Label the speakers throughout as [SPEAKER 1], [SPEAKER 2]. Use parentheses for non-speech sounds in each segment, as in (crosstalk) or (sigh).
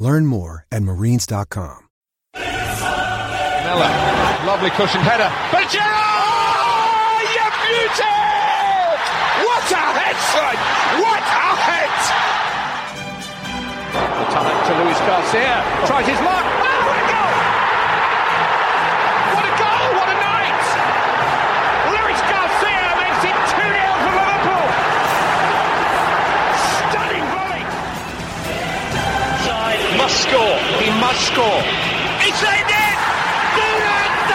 [SPEAKER 1] Learn more at marines.com.
[SPEAKER 2] Miller, lovely cushioned header. Bajero! You beauty! What a head, son! What a head! The talent to Luis Garcia. Tries his luck.
[SPEAKER 3] Must score. He must score.
[SPEAKER 2] It's ended!
[SPEAKER 3] United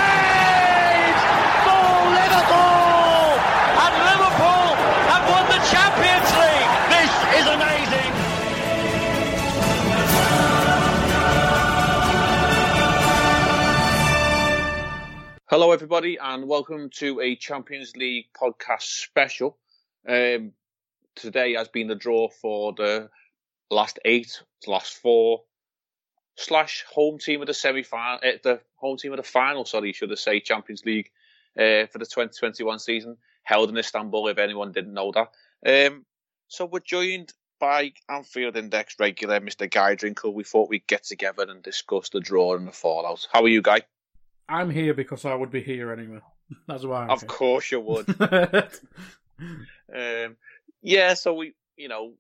[SPEAKER 3] for Liverpool, and Liverpool have won the Champions League. This is amazing.
[SPEAKER 4] Hello, everybody, and welcome to a Champions League podcast special. Um, today has been the draw for the last eight, last four slash home team of the semi final, uh, the home team of the final. Sorry, should I say Champions League uh, for the 2021 season, held in Istanbul. If anyone didn't know that, um, so we're joined by Anfield Index regular Mr. Guy Drinkle. We thought we'd get together and discuss the draw and the fallout. How are you, Guy?
[SPEAKER 5] I'm here because I would be here anyway. (laughs) That's why I'm
[SPEAKER 4] Of
[SPEAKER 5] here.
[SPEAKER 4] course you would. (laughs) Um, yeah, so we, you know,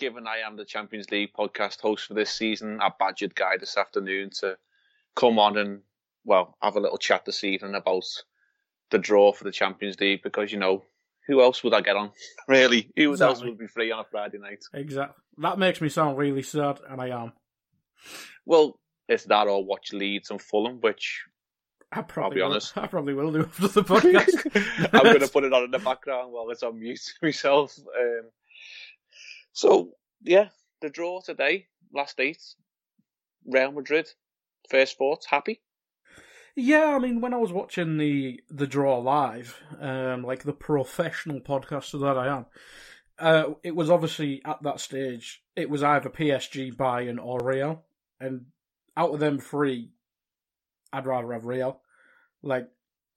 [SPEAKER 4] given I am the Champions League podcast host for this season, I badgered Guy this afternoon to come on and, well, have a little chat this evening about the draw for the Champions League because, you know, who else would I get on? (laughs) really? Who else would be free on a Friday night?
[SPEAKER 5] exactly. That makes me sound really sad, and I am.
[SPEAKER 4] Well, it's that or watch Leeds and Fulham, which
[SPEAKER 5] I probably
[SPEAKER 4] be
[SPEAKER 5] will-
[SPEAKER 4] honest.
[SPEAKER 5] I probably will do after the podcast. (laughs)
[SPEAKER 4] I'm going (laughs) to put it on in the background while it's on mute myself. Um, so, yeah, the draw today, last eight, Real Madrid, first thoughts, happy?
[SPEAKER 5] Yeah, I mean, when I was watching the the draw live, um, like the professional podcaster that I am, uh, it was obviously at that stage it was either PSG, Bayern, or Real, and out of them three, I'd rather have Real. Like,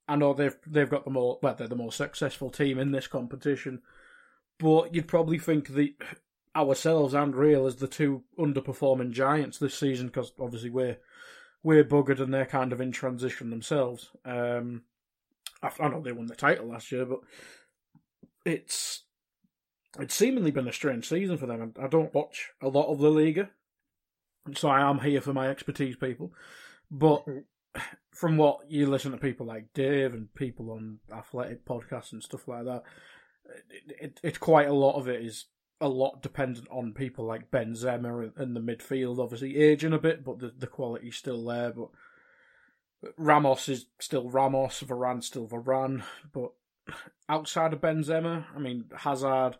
[SPEAKER 5] I know they've they've got the more well, they're the more successful team in this competition, but you'd probably think the ourselves and Real as the two underperforming giants this season because obviously we're we're buggered and they're kind of in transition themselves. Um, I, I know they won the title last year, but it's it's seemingly been a strange season for them. I don't watch a lot of the Liga, so I am here for my expertise, people. But from what you listen to people like Dave and people on athletic podcasts and stuff like that, it, it, it's quite a lot of it is a lot dependent on people like Benzema and the midfield, obviously aging a bit, but the, the quality's still there. But Ramos is still Ramos, Varane's still Varane. But outside of Benzema, I mean, Hazard.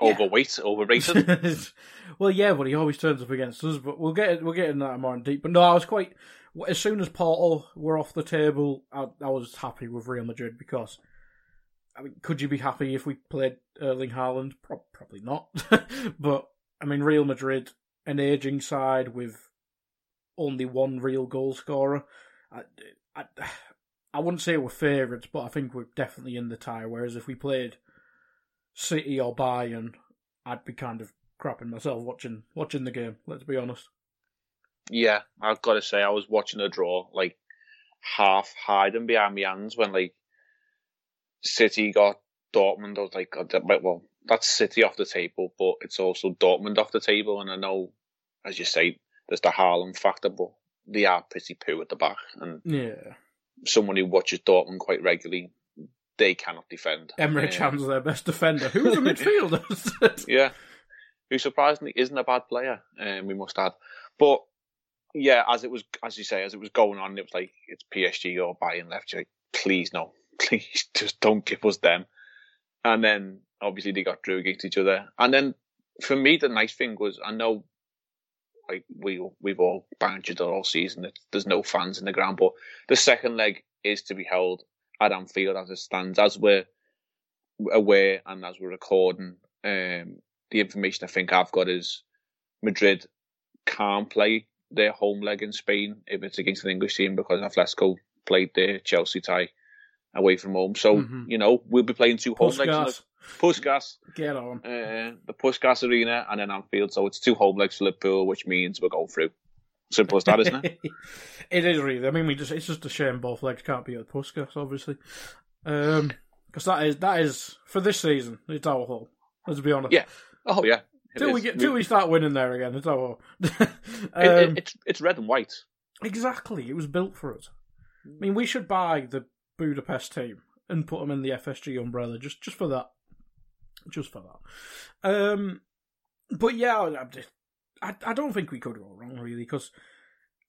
[SPEAKER 4] Overweight, overrated. (laughs)
[SPEAKER 5] well, yeah, but he always turns up against us. But we'll get we'll get in that more in deep. But no, I was quite as soon as Porto were off the table, I, I was happy with Real Madrid because I mean, could you be happy if we played Erling Haaland? Pro- probably not. (laughs) but I mean, Real Madrid, an aging side with only one real goal scorer. I, I, I wouldn't say we're favourites, but I think we're definitely in the tie. Whereas if we played City or Bayern, I'd be kind of crapping myself watching watching the game. Let's be honest.
[SPEAKER 4] yeah, I've got to say, I was watching the draw, like, half hiding behind my hands when, like, City got Dortmund. I was like, God, that- well, that's City off the table, but it's also Dortmund off the table. And I know, as you say, there's the Haaland factor, but they are pretty poo at the back. And
[SPEAKER 5] Yeah,
[SPEAKER 4] someone who watches Dortmund quite regularly, they cannot defend.
[SPEAKER 5] Emre
[SPEAKER 4] Um,
[SPEAKER 5] Can's their best defender. Who's a (laughs) midfielder? (laughs)
[SPEAKER 4] yeah, who surprisingly isn't a bad player. Um, we must add, but yeah, as it was, as you say, as it was going on, it was like it's PSG or Bayern left. You're like, please no, please (laughs) just don't give us them. And then obviously they got drew against each other. And then for me, the nice thing was I know like we we've all bantered all season that there's no fans in the ground, but the second leg is to be held at Anfield as it stands. As we're aware and as we're recording, um, the information I think I've got is Madrid can't play their home leg in Spain if it's against an English team because Atletico played their Chelsea tie away from home. So
[SPEAKER 5] Mhm.
[SPEAKER 4] you know we'll be playing two home legs. in the-
[SPEAKER 5] Puskas, get on.
[SPEAKER 4] uh, the Puskas Arena, and then Anfield. So it's two home legs for Liverpool, which means we're going through. Simple as that, isn't it? (laughs)
[SPEAKER 5] it is really. I mean, we just—it's just a shame both legs can't be at Puskas, obviously, because that is that is for this season. It's our home. Let's be honest.
[SPEAKER 4] Yeah, Oh yeah. It
[SPEAKER 5] Till we get till we start winning there again, it's our home. (laughs)
[SPEAKER 4] It-
[SPEAKER 5] um,
[SPEAKER 4] it- it's it's red and white.
[SPEAKER 5] Exactly. It was built for us. I mean, we should buy the Budapest team and put them in the FSG umbrella just just for that. Just for that. Um, but yeah, I, I, I don't think we could go wrong really because,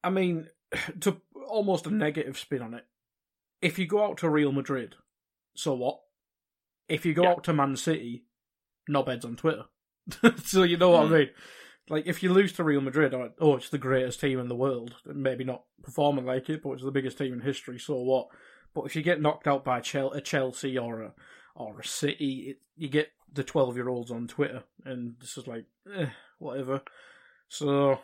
[SPEAKER 5] I mean, (sighs) to almost a negative spin on it. If you go out to Real Madrid, so what? If you go
[SPEAKER 4] Yeah.
[SPEAKER 5] out to Man City, knobheads on Twitter. (laughs) so you know what
[SPEAKER 4] Hmm.
[SPEAKER 5] I mean. Like if you lose to Real Madrid, oh, it's the greatest team in the world. Maybe not performing like it, but it's the biggest team in history. So what? But if you get knocked out by a Chelsea or a or a City, it, you get the twelve year olds on Twitter, and this is like eh, whatever. So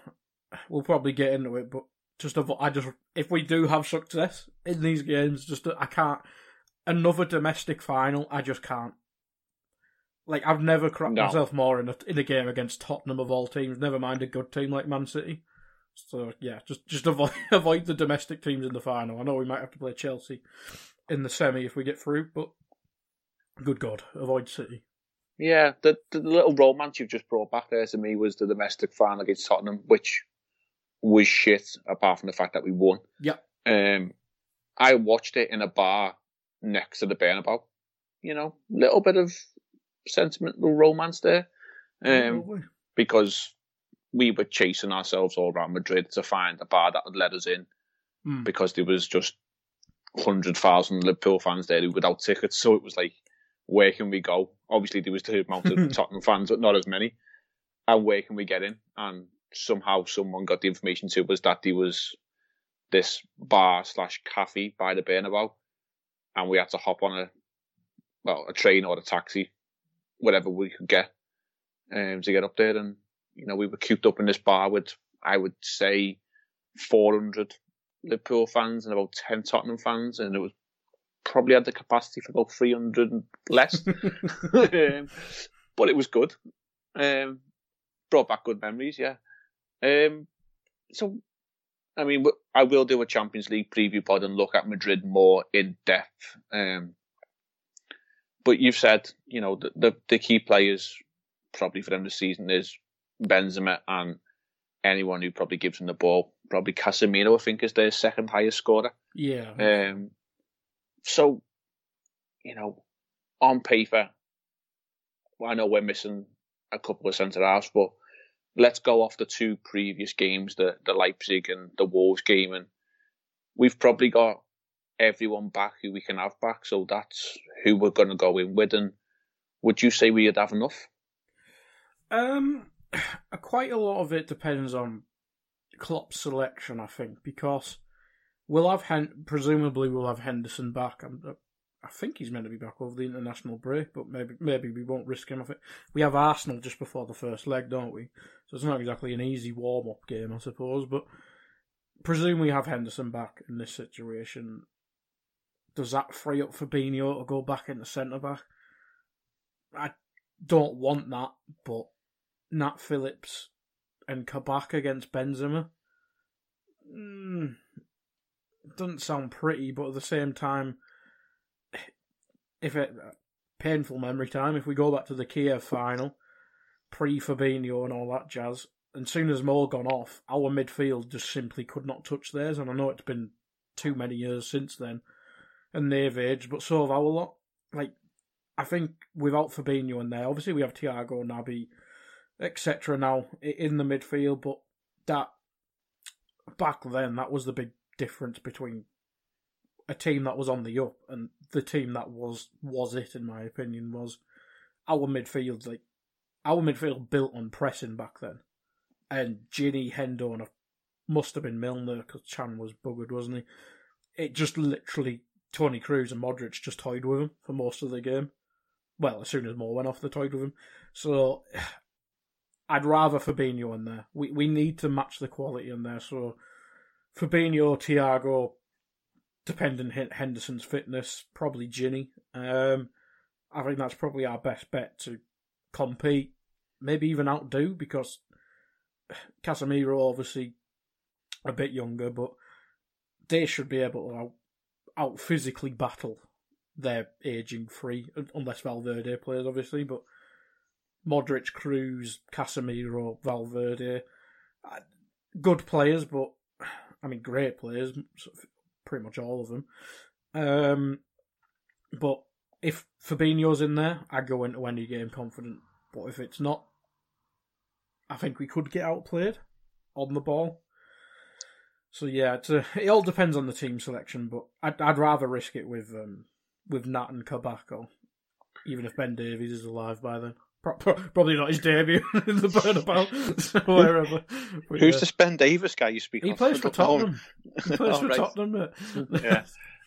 [SPEAKER 5] we'll probably get into it, but just I just if we do have success in these games, just I can't another domestic final. I just can't. Like I've never cracked
[SPEAKER 4] No.
[SPEAKER 5] myself more in a in a game against Tottenham of all teams. Never mind a good team like Man City. So yeah, just just (laughs) avoid avoid the domestic teams in the final. I know we might have to play Chelsea in the semi if we get through, but good God, avoid City.
[SPEAKER 4] Yeah, the, the little romance you've just brought back there to me was the domestic final against Tottenham, which was shit, apart from the fact that we won.
[SPEAKER 5] Yeah.
[SPEAKER 4] Um, I watched it in a bar next to the Bernabeu. You know, little bit of sentimental romance there, um, because we were chasing ourselves all around Madrid to find a bar that would let us in,
[SPEAKER 5] Mm.
[SPEAKER 4] because there was just hundred thousand Liverpool fans there who without tickets. So it was like, where can we go? Obviously, there was the amount of (laughs) Tottenham fans, but not as many. And where can we get in? And somehow someone got the information to us that there was this bar slash cafe by the Bernabeu, and we had to hop on a well a train or a taxi, whatever we could get, um, to get up there. And you know we were cooped up in this bar with I would say 400 Liverpool fans and about 10 Tottenham fans, and it was probably had the capacity for about 300 and less. (laughs) um, but it was good. Um, brought back good memories, yeah. Um, so, I mean, I will do a Champions League preview pod and look at Madrid more in depth. Um, but you've said, you know, the, the, the key players probably for them this season is Benzema and anyone who probably gives him the ball. Probably Casemiro, I think, is their second highest scorer.
[SPEAKER 5] Yeah.
[SPEAKER 4] Um, so, you know, on paper, I know we're missing a couple of centre halves, but let's go off the two previous games, the the Leipzig and the Wolves game, and we've probably got everyone back who we can have back. So that's who we're going to go in with. And would you say we'd have enough?
[SPEAKER 5] Um, (clears throat) quite a lot of it depends on Klopp's selection, I think, because we'll have Hen- presumably we'll have Henderson back. I'm, uh, I think he's meant to be back over the international break, but maybe maybe we won't risk him. I think we have Arsenal just before the first leg, don't we? So it's not exactly an easy warm up game, I suppose. But presume we have Henderson back in this situation. Does that free up Fabinho to go back into centre back? I don't want that, but Nat Phillips and Kabak against Benzema. Mm, doesn't sound pretty, but at the same time, if it painful memory time, if we go back to the Kiev final, pre Fabinho and all that jazz, and soon as Mo gone off, our midfield just simply could not touch theirs. And I know it's been too many years since then, and they've aged, but so have our lot. Like, I think without Fabinho in there, obviously we have Thiago, Naby, etc. now in the midfield, but that back then that was the big difference between a team that was on the up and the team that was was it in my opinion was our midfield like our midfield built on pressing back then. and Gini, Hendo, and must have been Milner because Chan was buggered, wasn't he? It just literally Toni Kroos and Modric just toyed with him for most of the game. Well, as soon as Mo went off, they toyed with him. So I'd rather Fabinho in there. We we need to match the quality in there. So Fabinho, Thiago, depending Henderson's fitness, probably Gini. Um, I think that's probably our best bet to compete, maybe even outdo because Casemiro obviously a bit younger, but they should be able to out, out physically battle their aging free, unless Valverde plays, obviously. But Modric, Kroos, Casemiro, Valverde, uh, good players, but I mean, great players, pretty much all of them. Um, but if Fabinho's in there, I go into any game confident. But if it's not, I think we could get outplayed on the ball. So yeah, a, it all depends on the team selection, but I'd, I'd rather risk it with um, with Nat and Kabako, even if Ben Davies is alive by then. Pro- pro- probably not his debut in (laughs) the Bernabeu, (laughs) (laughs) wherever.
[SPEAKER 4] But, Who's yeah. the Ben Davies guy you speak
[SPEAKER 5] he
[SPEAKER 4] of?
[SPEAKER 5] Plays for Tottenham. He plays oh, for right. Tottenham.
[SPEAKER 4] yeah,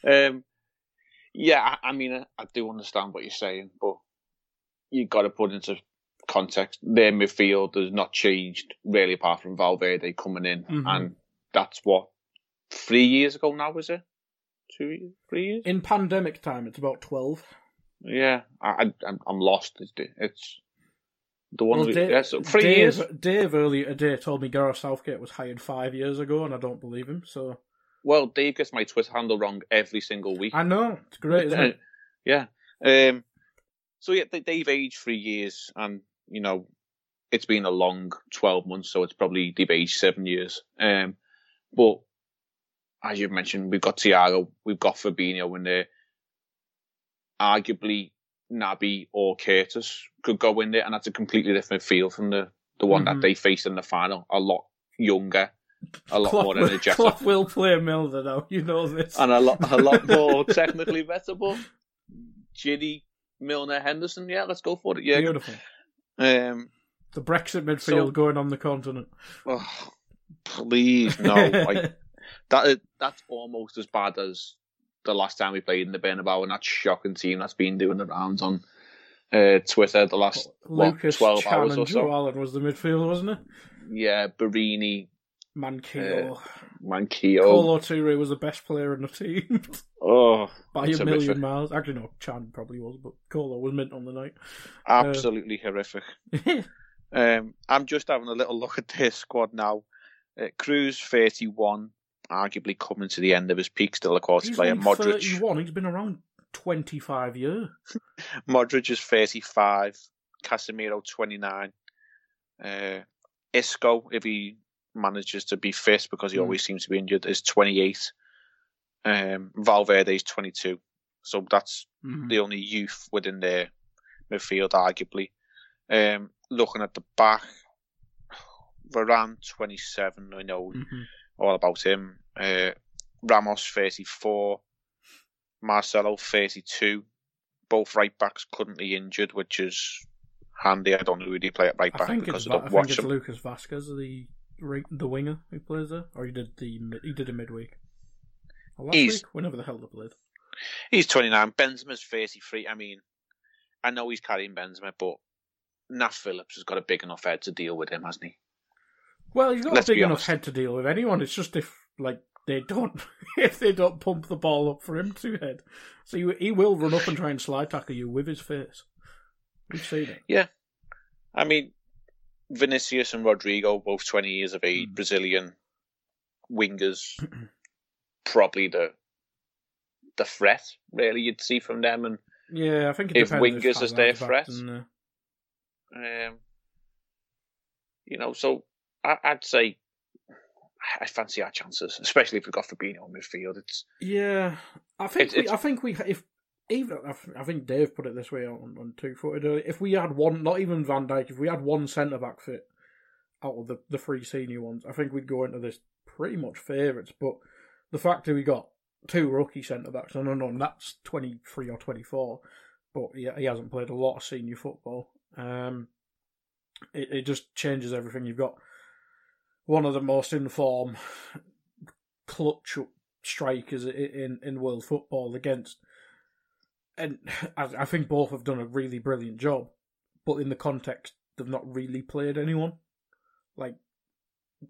[SPEAKER 4] um, yeah. I, I mean, I, I, do understand what you're saying, but you've got to put into context. Their midfield has not changed really, apart from Valverde coming in, mm-hmm. and that's what three years ago now, was it? Two years, three years.
[SPEAKER 5] In pandemic time, it's about twelve.
[SPEAKER 4] Yeah, I, I I'm lost. It's, it's the one.
[SPEAKER 5] Well,
[SPEAKER 4] we,
[SPEAKER 5] Dave,
[SPEAKER 4] yeah, so three
[SPEAKER 5] Dave,
[SPEAKER 4] years.
[SPEAKER 5] Dave earlier today told me Gareth Southgate was hired five years ago, and I don't believe him. So.
[SPEAKER 4] Well, Dave gets my Twitter handle wrong every single week.
[SPEAKER 5] I know it's great, isn't it? (laughs)
[SPEAKER 4] yeah. Um. So yeah, they've aged three years, and you know, it's been a long twelve months, so it's probably they've aged seven years. Um. But as you've mentioned, we've got Thiago, we've got Fabinho in there. Arguably, Naby or Curtis could go in there, and that's a completely different feel from the, the one mm-hmm. that they faced in the final. A lot younger, a lot Klopp more energetic.
[SPEAKER 5] Klopp will play Milner now, you know this.
[SPEAKER 4] And a lot, a lot (laughs) more technically better, but Gini, Milner, Henderson, yeah, let's go for it. Yeah,
[SPEAKER 5] beautiful.
[SPEAKER 4] Um,
[SPEAKER 5] the Brexit midfield so, going on the continent.
[SPEAKER 4] Oh, please no! like, (laughs) that that's almost as bad as the last time we played in the Bernabeu, and that shocking team that's been doing the rounds on uh, Twitter the last
[SPEAKER 5] Lucas,
[SPEAKER 4] what, 12
[SPEAKER 5] Chan
[SPEAKER 4] hours or so.
[SPEAKER 5] Allen was the midfield, wasn't it?
[SPEAKER 4] Yeah, Borini.
[SPEAKER 5] Manquillo. Uh. Kolo Toure was the best player in the team. (laughs)
[SPEAKER 4] oh.
[SPEAKER 5] By a million miles. Actually, no, Chan probably was, but Kolo was mint on the night.
[SPEAKER 4] Absolutely uh, horrific. (laughs) um, I'm just having a little look at this squad now. Uh, Kroos 31, arguably coming to the end of his peak, still a quality
[SPEAKER 5] he's
[SPEAKER 4] player. Modric.
[SPEAKER 5] 31, he's been around 25 years. (laughs)
[SPEAKER 4] Modric is 35, Casemiro 29. Uh, Isco, if he manages to be fit because he mm. always seems to be injured, is 28. Um, Valverde is 22. So that's mm. the only youth within their midfield, arguably. Um, looking at the back, (sighs) Varane 27. I know mm-hmm. All about him. Uh, Ramos 34, Marcelo 32. Both right backs currently injured, which is handy. I don't know who they play at right back because I don't
[SPEAKER 5] I
[SPEAKER 4] watch
[SPEAKER 5] think
[SPEAKER 4] it's
[SPEAKER 5] Lucas Vázquez, the the winger who plays there, or he did the he did a midweek. Or last he's, week, whenever the hell they played.
[SPEAKER 4] He's 29. Benzema's 33. I mean, I know he's carrying Benzema, but Nat Phillips has got a big enough head to deal with him, hasn't he?
[SPEAKER 5] Well, he's got Let's a big enough head to deal with anyone. It's just if like they don't (laughs) if they don't pump the ball up for him to head. So he, he will run up and try and slide tackle you with his face. We've seen it.
[SPEAKER 4] Yeah. I mean, Vinicius and Rodrygo, both 20 years of age, mm. Brazilian wingers, (clears throat) probably the the threat, really, you'd see from them. And
[SPEAKER 5] Yeah, I think
[SPEAKER 4] if wingers is their threat. And, uh... um, you know, so I, would say I fancy our chances, especially if we've got Fabinho in midfield. It's
[SPEAKER 5] yeah, I think we, I think we if even I think Dave put it this way on, on two footed. If we had one, not even Van Dijk, if we had one centre back fit out of the the three senior ones, I think we'd go into this pretty much favourites. But the fact that we got two rookie centre backs, I don't know, that's twenty three or twenty four, but he, he hasn't played a lot of senior football. Um, it it just changes everything. You've got one of the most informed clutch strikers in in world football against. And I, think both have done a really brilliant job, but in the context, they've not really played anyone. Like,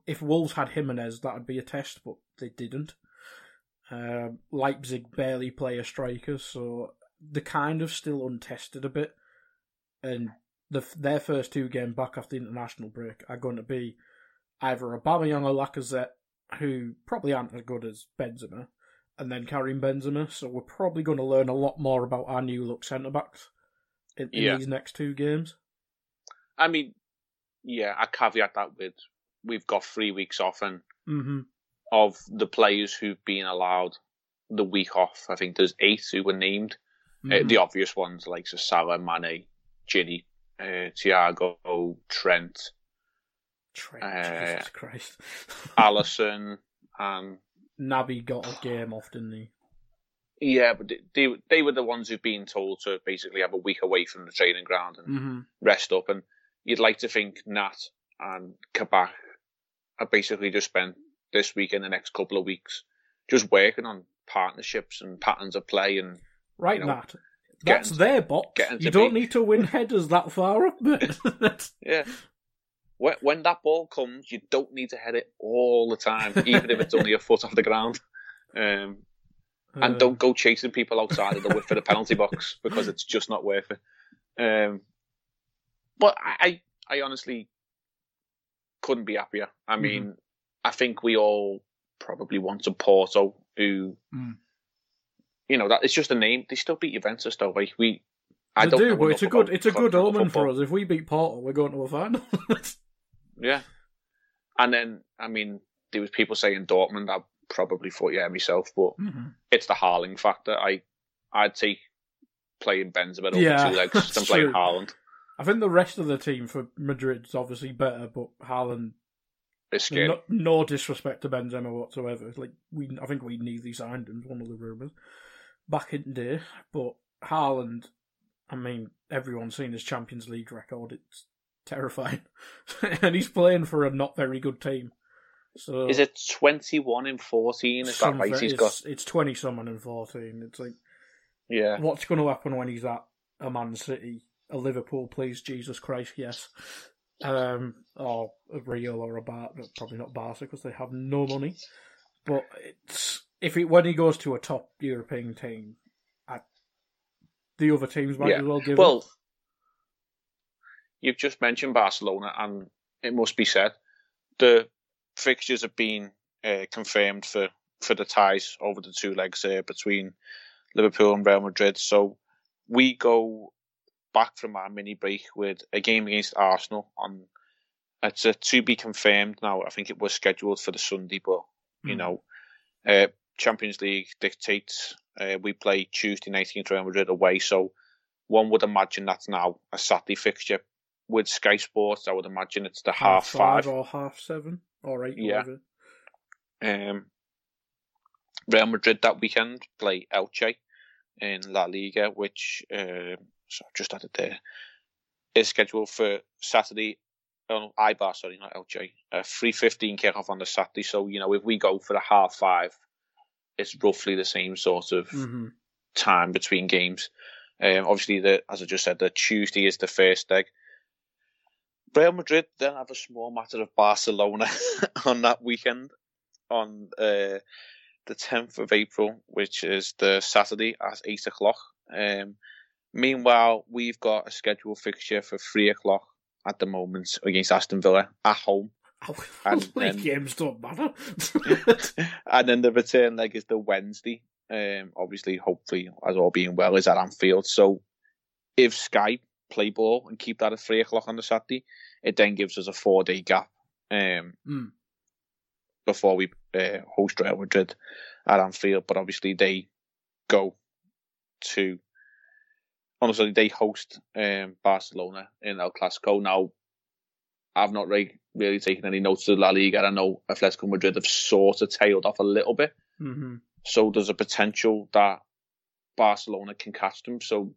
[SPEAKER 5] if Wolves had Jimenez, that would be a test, but they didn't. Uh, Leipzig barely play a striker, so they're kind of still untested a bit. And the, their first two games back after the international break are going to be either Aubameyang or Lacazette, who probably aren't as good as Benzema, and then Karim Benzema. So we're probably going to learn a lot more about our new look centre backs in, in yeah. these next two games.
[SPEAKER 4] I mean, yeah, I caveat that with we've got three weeks off, and
[SPEAKER 5] mm-hmm.
[SPEAKER 4] of the players who've been allowed the week off, I think there's eight who were named. Uh, mm-hmm. Uh, the obvious ones like Salah, Mane, Gini, uh, Thiago, Trent,
[SPEAKER 5] Trent, uh, Jesus Christ,
[SPEAKER 4] Alisson and (laughs)
[SPEAKER 5] Naby got a game off, didn't he?
[SPEAKER 4] Yeah, but they they were the ones who've been told to basically have a week away from the training ground and
[SPEAKER 5] mm-hmm.
[SPEAKER 4] rest up. And you'd like to think Nat and Kabak have basically just spent this week and the next couple of weeks just working on partnerships and patterns of play and
[SPEAKER 5] right,
[SPEAKER 4] you know,
[SPEAKER 5] Nat. That's their box. You don't be... need to win headers that far up. (laughs)
[SPEAKER 4] yeah, (laughs) when, when that ball comes, you don't need to head it all the time, even if it's only a foot off the ground. Um, and uh, don't go chasing people outside of the width of the penalty box because it's just not worth it. Um, but I, I honestly couldn't be happier. I mm-hmm. mean, mm-hmm. I think we all probably want a Porto who,
[SPEAKER 5] mm.
[SPEAKER 4] you know, that it's just a name. They still beat Juventus though. Like we,
[SPEAKER 5] I they do, but it's a good, it's a good omen for us. If we beat Porto, we're going to a final. (laughs)
[SPEAKER 4] Yeah. And then, I mean, there was people saying Dortmund. I probably thought, yeah, myself, but
[SPEAKER 5] mm-hmm.
[SPEAKER 4] it's the Haaland factor. I, I'd take playing Benzema over yeah, two legs (laughs) than playing Haaland.
[SPEAKER 5] I think the rest of the team for Madrid's obviously better, but Haaland.
[SPEAKER 4] It's scary.
[SPEAKER 5] No, no disrespect to Benzema whatsoever. It's like we, I think we nearly signed him. One of the rumours back in the day, but Haaland. I mean, everyone's seen his Champions League record. It's terrifying. (laughs) and he's playing for a not very good team. So
[SPEAKER 4] is it twenty one in fourteen? Is that right? He's got
[SPEAKER 5] it's twenty something in fourteen. It's like
[SPEAKER 4] yeah.
[SPEAKER 5] What's going to happen when he's at a Man City, a Liverpool? Please, Jesus Christ, yes. Um, or a Real or a Bar, probably not Barca because they have no money. But it's if it when he goes to a top European team, I, the other teams might yeah. as well give.
[SPEAKER 4] Well, you've just mentioned Barcelona, and it must be said the fixtures have been uh, confirmed for, for the ties over the two legs uh, between Liverpool and Real Madrid. So we go back from our mini break with a game against Arsenal on. It's a to be confirmed now. I think it was scheduled for the Sunday, but you mm. know, uh, Champions League dictates uh, we play Tuesday night against Real Madrid away. So one would imagine that's now a Saturday fixture with Sky Sports, I would imagine it's the half, half five,
[SPEAKER 5] five, or half seven or eight.
[SPEAKER 4] Yeah. Um, Real Madrid that weekend play Elche in La Liga, which uh, so I've just added there. Is scheduled for Saturday. Oh, Eibar, sorry, not Elche. Uh, three fifteen kickoff on the Saturday. So you know, if we go for the half five, it's roughly the same sort of
[SPEAKER 5] mm-hmm.
[SPEAKER 4] time between games. Um, obviously, the as I just said, the Tuesday is the first leg. Real Madrid then have a small matter of Barcelona (laughs) on that weekend on uh, the 10th of April, which is the Saturday at 8 o'clock. Um, meanwhile, we've got a scheduled fixture for 3 o'clock at the moment against Aston Villa at home. (laughs)
[SPEAKER 5] Oh, and (laughs) then, games don't matter.
[SPEAKER 4] and then the return leg is the Wednesday. Um, obviously, hopefully, as all being well, is at Anfield. So if Skype play ball and keep that at three o'clock on the Saturday, it then gives us a four day gap um,
[SPEAKER 5] mm.
[SPEAKER 4] before we uh, host Real Madrid at Anfield. But obviously they go to honestly they host um, Barcelona in El Clasico. Now I've not really, really taken any notes of La Liga. I know Atletico Madrid have sort of tailed off a little bit.
[SPEAKER 5] Mm-hmm.
[SPEAKER 4] So there's a potential that Barcelona can catch them. So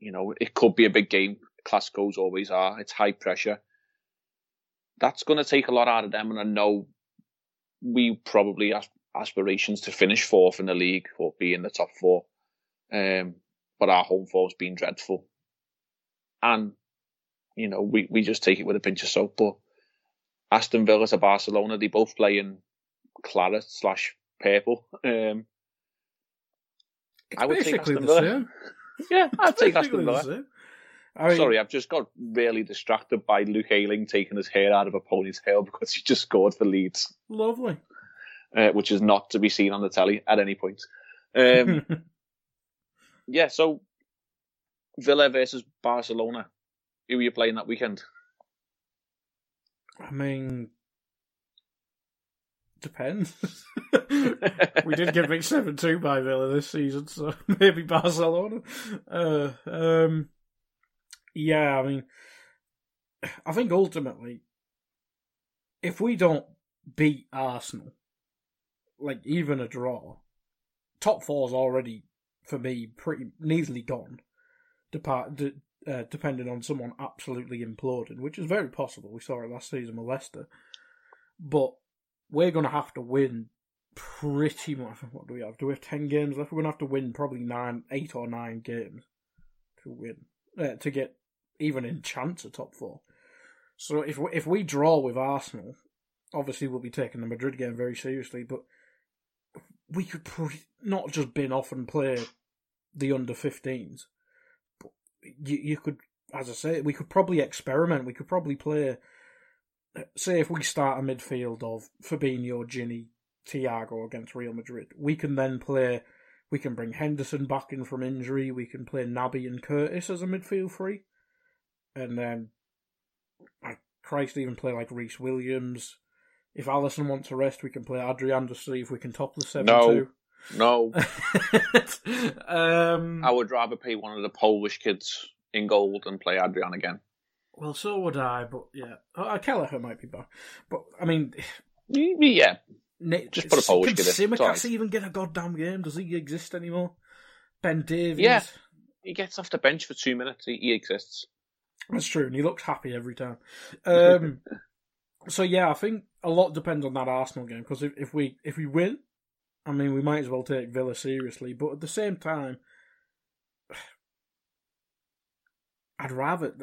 [SPEAKER 4] you know, it could be a big game. Clasicos always are. It's high pressure. that's going to take a lot out of them. And I know we probably have aspirations to finish fourth in the league or be in the top four. Um, but our home form's been dreadful. And, you know, we, we just take it with a pinch of salt. But Aston Villa to Barcelona, they both play in claret slash purple. Um,
[SPEAKER 5] It's
[SPEAKER 4] I would
[SPEAKER 5] basically the same.
[SPEAKER 4] Yeah, (laughs) I'd take Aston
[SPEAKER 5] the
[SPEAKER 4] Villa.
[SPEAKER 5] I mean,
[SPEAKER 4] Sorry, I've just got really distracted by Luke Ayling taking his hair out of a ponytail (laughs) because he just scored for Leeds,
[SPEAKER 5] lovely.
[SPEAKER 4] uh, which is not to be seen on the telly at any point. Um, (laughs) yeah, so Villa versus Barcelona. Who are you playing that weekend?
[SPEAKER 5] I mean, depends. (laughs) we did get beat seven two by Villa this season, so (laughs) maybe Barcelona. Uh, um, yeah, I mean, I think ultimately, if we don't beat Arsenal, like even a draw, top four's already for me pretty easily gone. Depart, de, uh, depending on someone absolutely imploding, which is very possible. We saw it last season with Leicester, but we're going to have to win pretty much. What do we have? Do we have ten games left? We're going to have to win probably nine, eight or nine games to win uh, to get even in chance of top four. So if we, if we draw with Arsenal, obviously we'll be taking the Madrid game very seriously, but we could pre- not just bin off and play the under 15s. But you you could, as I say, we could probably experiment. We could probably play. Say if we start a midfield of Fabinho, Gini, Thiago against Real Madrid, we can then play. We can bring Henderson back in from injury. We can play Naby and Curtis as a midfield three, and then, I Christ, even play like Rhys Williams. If Alisson wants to rest, we can play Adrian to see if we can top the seven
[SPEAKER 4] two. No.
[SPEAKER 5] No, (laughs) um,
[SPEAKER 4] I would rather pay one of the Polish kids in gold and play Adrian again.
[SPEAKER 5] Well, so would I, but yeah, uh, Kelleher might be back. But I mean,
[SPEAKER 4] Yeah,
[SPEAKER 5] Nick,
[SPEAKER 4] Just put a Polish
[SPEAKER 5] can
[SPEAKER 4] kid in, it's
[SPEAKER 5] Simicast even get a goddamn game? Does he exist anymore? Ben Davies.
[SPEAKER 4] Yeah. he gets off the bench for two minutes. He, he exists.
[SPEAKER 5] That's true, and he looks happy every time. (laughs) Um, so yeah, I think a lot depends on that Arsenal game because if, if we if we win, I mean, we might as well take Villa seriously. But at the same time, (sighs) I'd rather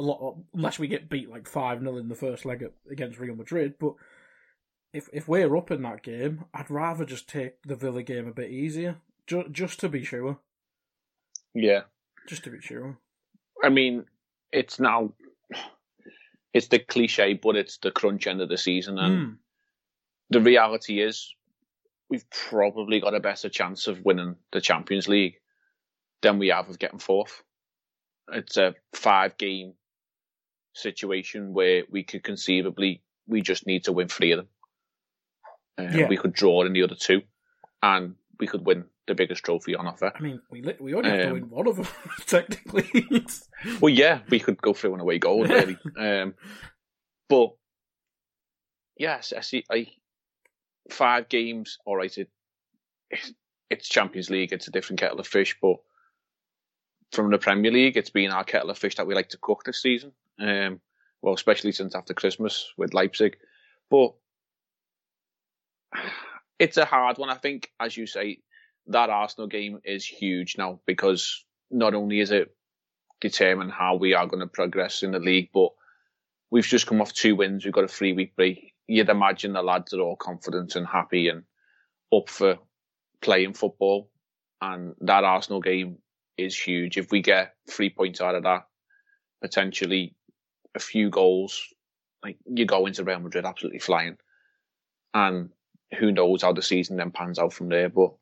[SPEAKER 5] lot unless we get beat like five 0 in the first leg against Real Madrid. But if if we're up in that game, I'd rather just take the Villa game a bit easier, ju- just to be sure.
[SPEAKER 4] Yeah,
[SPEAKER 5] Just to be sure.
[SPEAKER 4] I mean, it's now it's the cliche, but it's the crunch end of the season, and
[SPEAKER 5] Mm.
[SPEAKER 4] the reality is we've probably got a better chance of winning the Champions League than we have of getting fourth. It's a five game situation where we could conceivably we just need to win three of them. Uh,
[SPEAKER 5] Yeah.
[SPEAKER 4] We could draw in the other two, and we could win the biggest trophy on offer.
[SPEAKER 5] I mean, we we only have to
[SPEAKER 4] Um,
[SPEAKER 5] win one of them (laughs) technically. (laughs)
[SPEAKER 4] Well, yeah, we could go through an away goal, really. um, but yes, I see. I five games. All right, it, it's Champions League. It's a different kettle of fish. But from the Premier League, it's been our kettle of fish that we like to cook this season. Um, well, especially since after Christmas with Leipzig. But it's a hard one. I think, as you say, that Arsenal game is huge now because not only is it determine how we are going to progress in the league. But we've just come off two wins. We've got a three week break. You'd imagine the lads are all confident and happy and up for playing football. And that Arsenal game is huge. If we get three points out of that, potentially a few goals, like you go into Real Madrid absolutely flying. And who knows how the season then pans out from there. But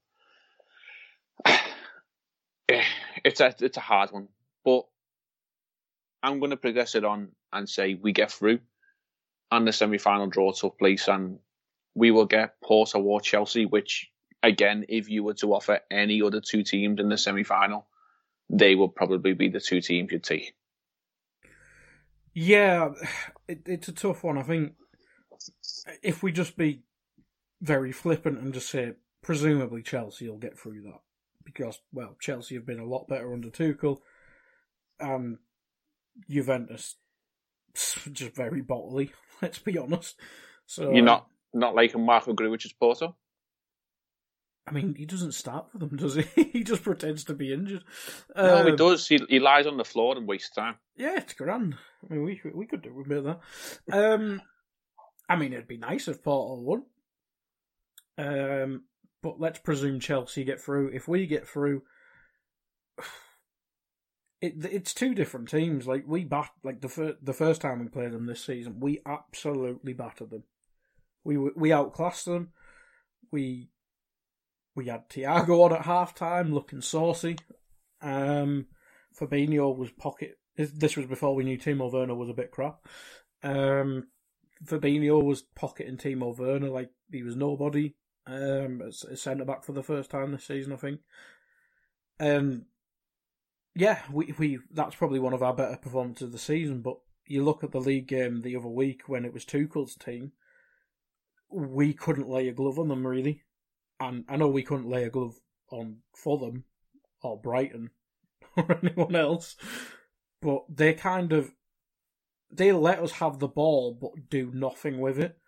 [SPEAKER 4] (sighs) eh, it's a it's a hard one. But I'm going to progress it on and say we get through, and the semi-final draw took place, and we will get Porto or Chelsea. Which, again, if you were to offer any other two teams in the semi-final, they would probably be the two teams you'd take.
[SPEAKER 5] Yeah, it, it's a tough one. I think if we just be very flippant and just say presumably Chelsea will get through that because well Chelsea have been a lot better under Tuchel and Juventus just very bottly. (laughs) Let's be honest. So
[SPEAKER 4] You're not not like a Marko Grujić's Porto.
[SPEAKER 5] I mean, he doesn't start for them, (laughs) does he? he just pretends to be injured.
[SPEAKER 4] No, he
[SPEAKER 5] Um,
[SPEAKER 4] does. He, he lies on the floor and wastes time.
[SPEAKER 5] Yeah, it's grand. I mean, we we could do of that. Um, I mean, it'd be nice if Porto won. Um, but let's presume Chelsea get through. If we get through, (sighs) it it's two different teams. Like we bat like the fir- the first time we played them this season, we absolutely battered them. We we outclassed them. We we had Thiago on at half time, looking saucy. Um, Fabinho was pocket. This was before we knew Timo Werner was a bit crap. Um, Fabinho was pocketing Timo Werner like he was nobody. Um, as centre back for the first time this season, I think. Um, yeah, we we that's probably one of our better performances of the season. But you look at the league game the other week when it was Tuchel's team, we couldn't lay a glove on them really, and I know we couldn't lay a glove on Fulham or Brighton (laughs) or anyone else, but they kind of they let us have the ball but do nothing with it,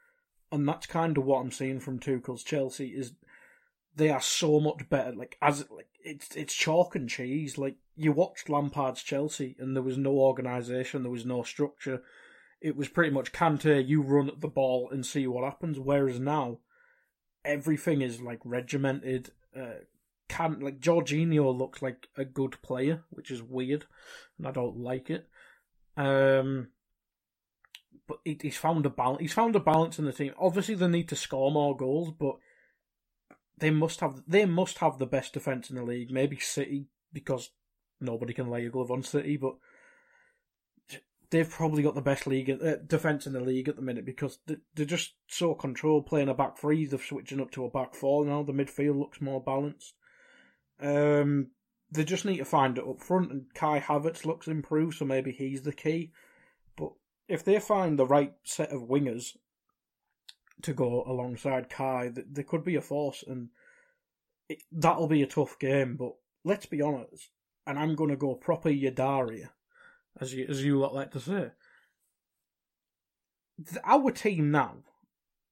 [SPEAKER 5] and that's kind of what I'm seeing from Tuchel's Chelsea is they are so much better. Like as like it's it's chalk and cheese. Like you watched Lampard's Chelsea, and there was no organisation, there was no structure. It was pretty much Kante, you run at the ball and see what happens. Whereas now, everything is like regimented. Uh, can like Jorginho looks like a good player, which is weird, and I don't like it. Um, but he, he's found a balance. He's found a balance in the team. Obviously, they need to score more goals, but they must have they must have the best defense in the league. Maybe City because nobody can lay a glove on City, but they've probably got the best league uh, defense in the league at the minute because they- they're just so controlled playing a back three. They're switching up to a back four now. The midfield looks more balanced. Um, they just need to find it up front, and Kai Havertz looks improved, so maybe he's the key. But if they find the right set of wingers to go alongside Kai, th- there could be a force, and it, that'll be a tough game. But let's be honest, and I'm going to go proper Yadaria, as you as you lot like to say. Our team now,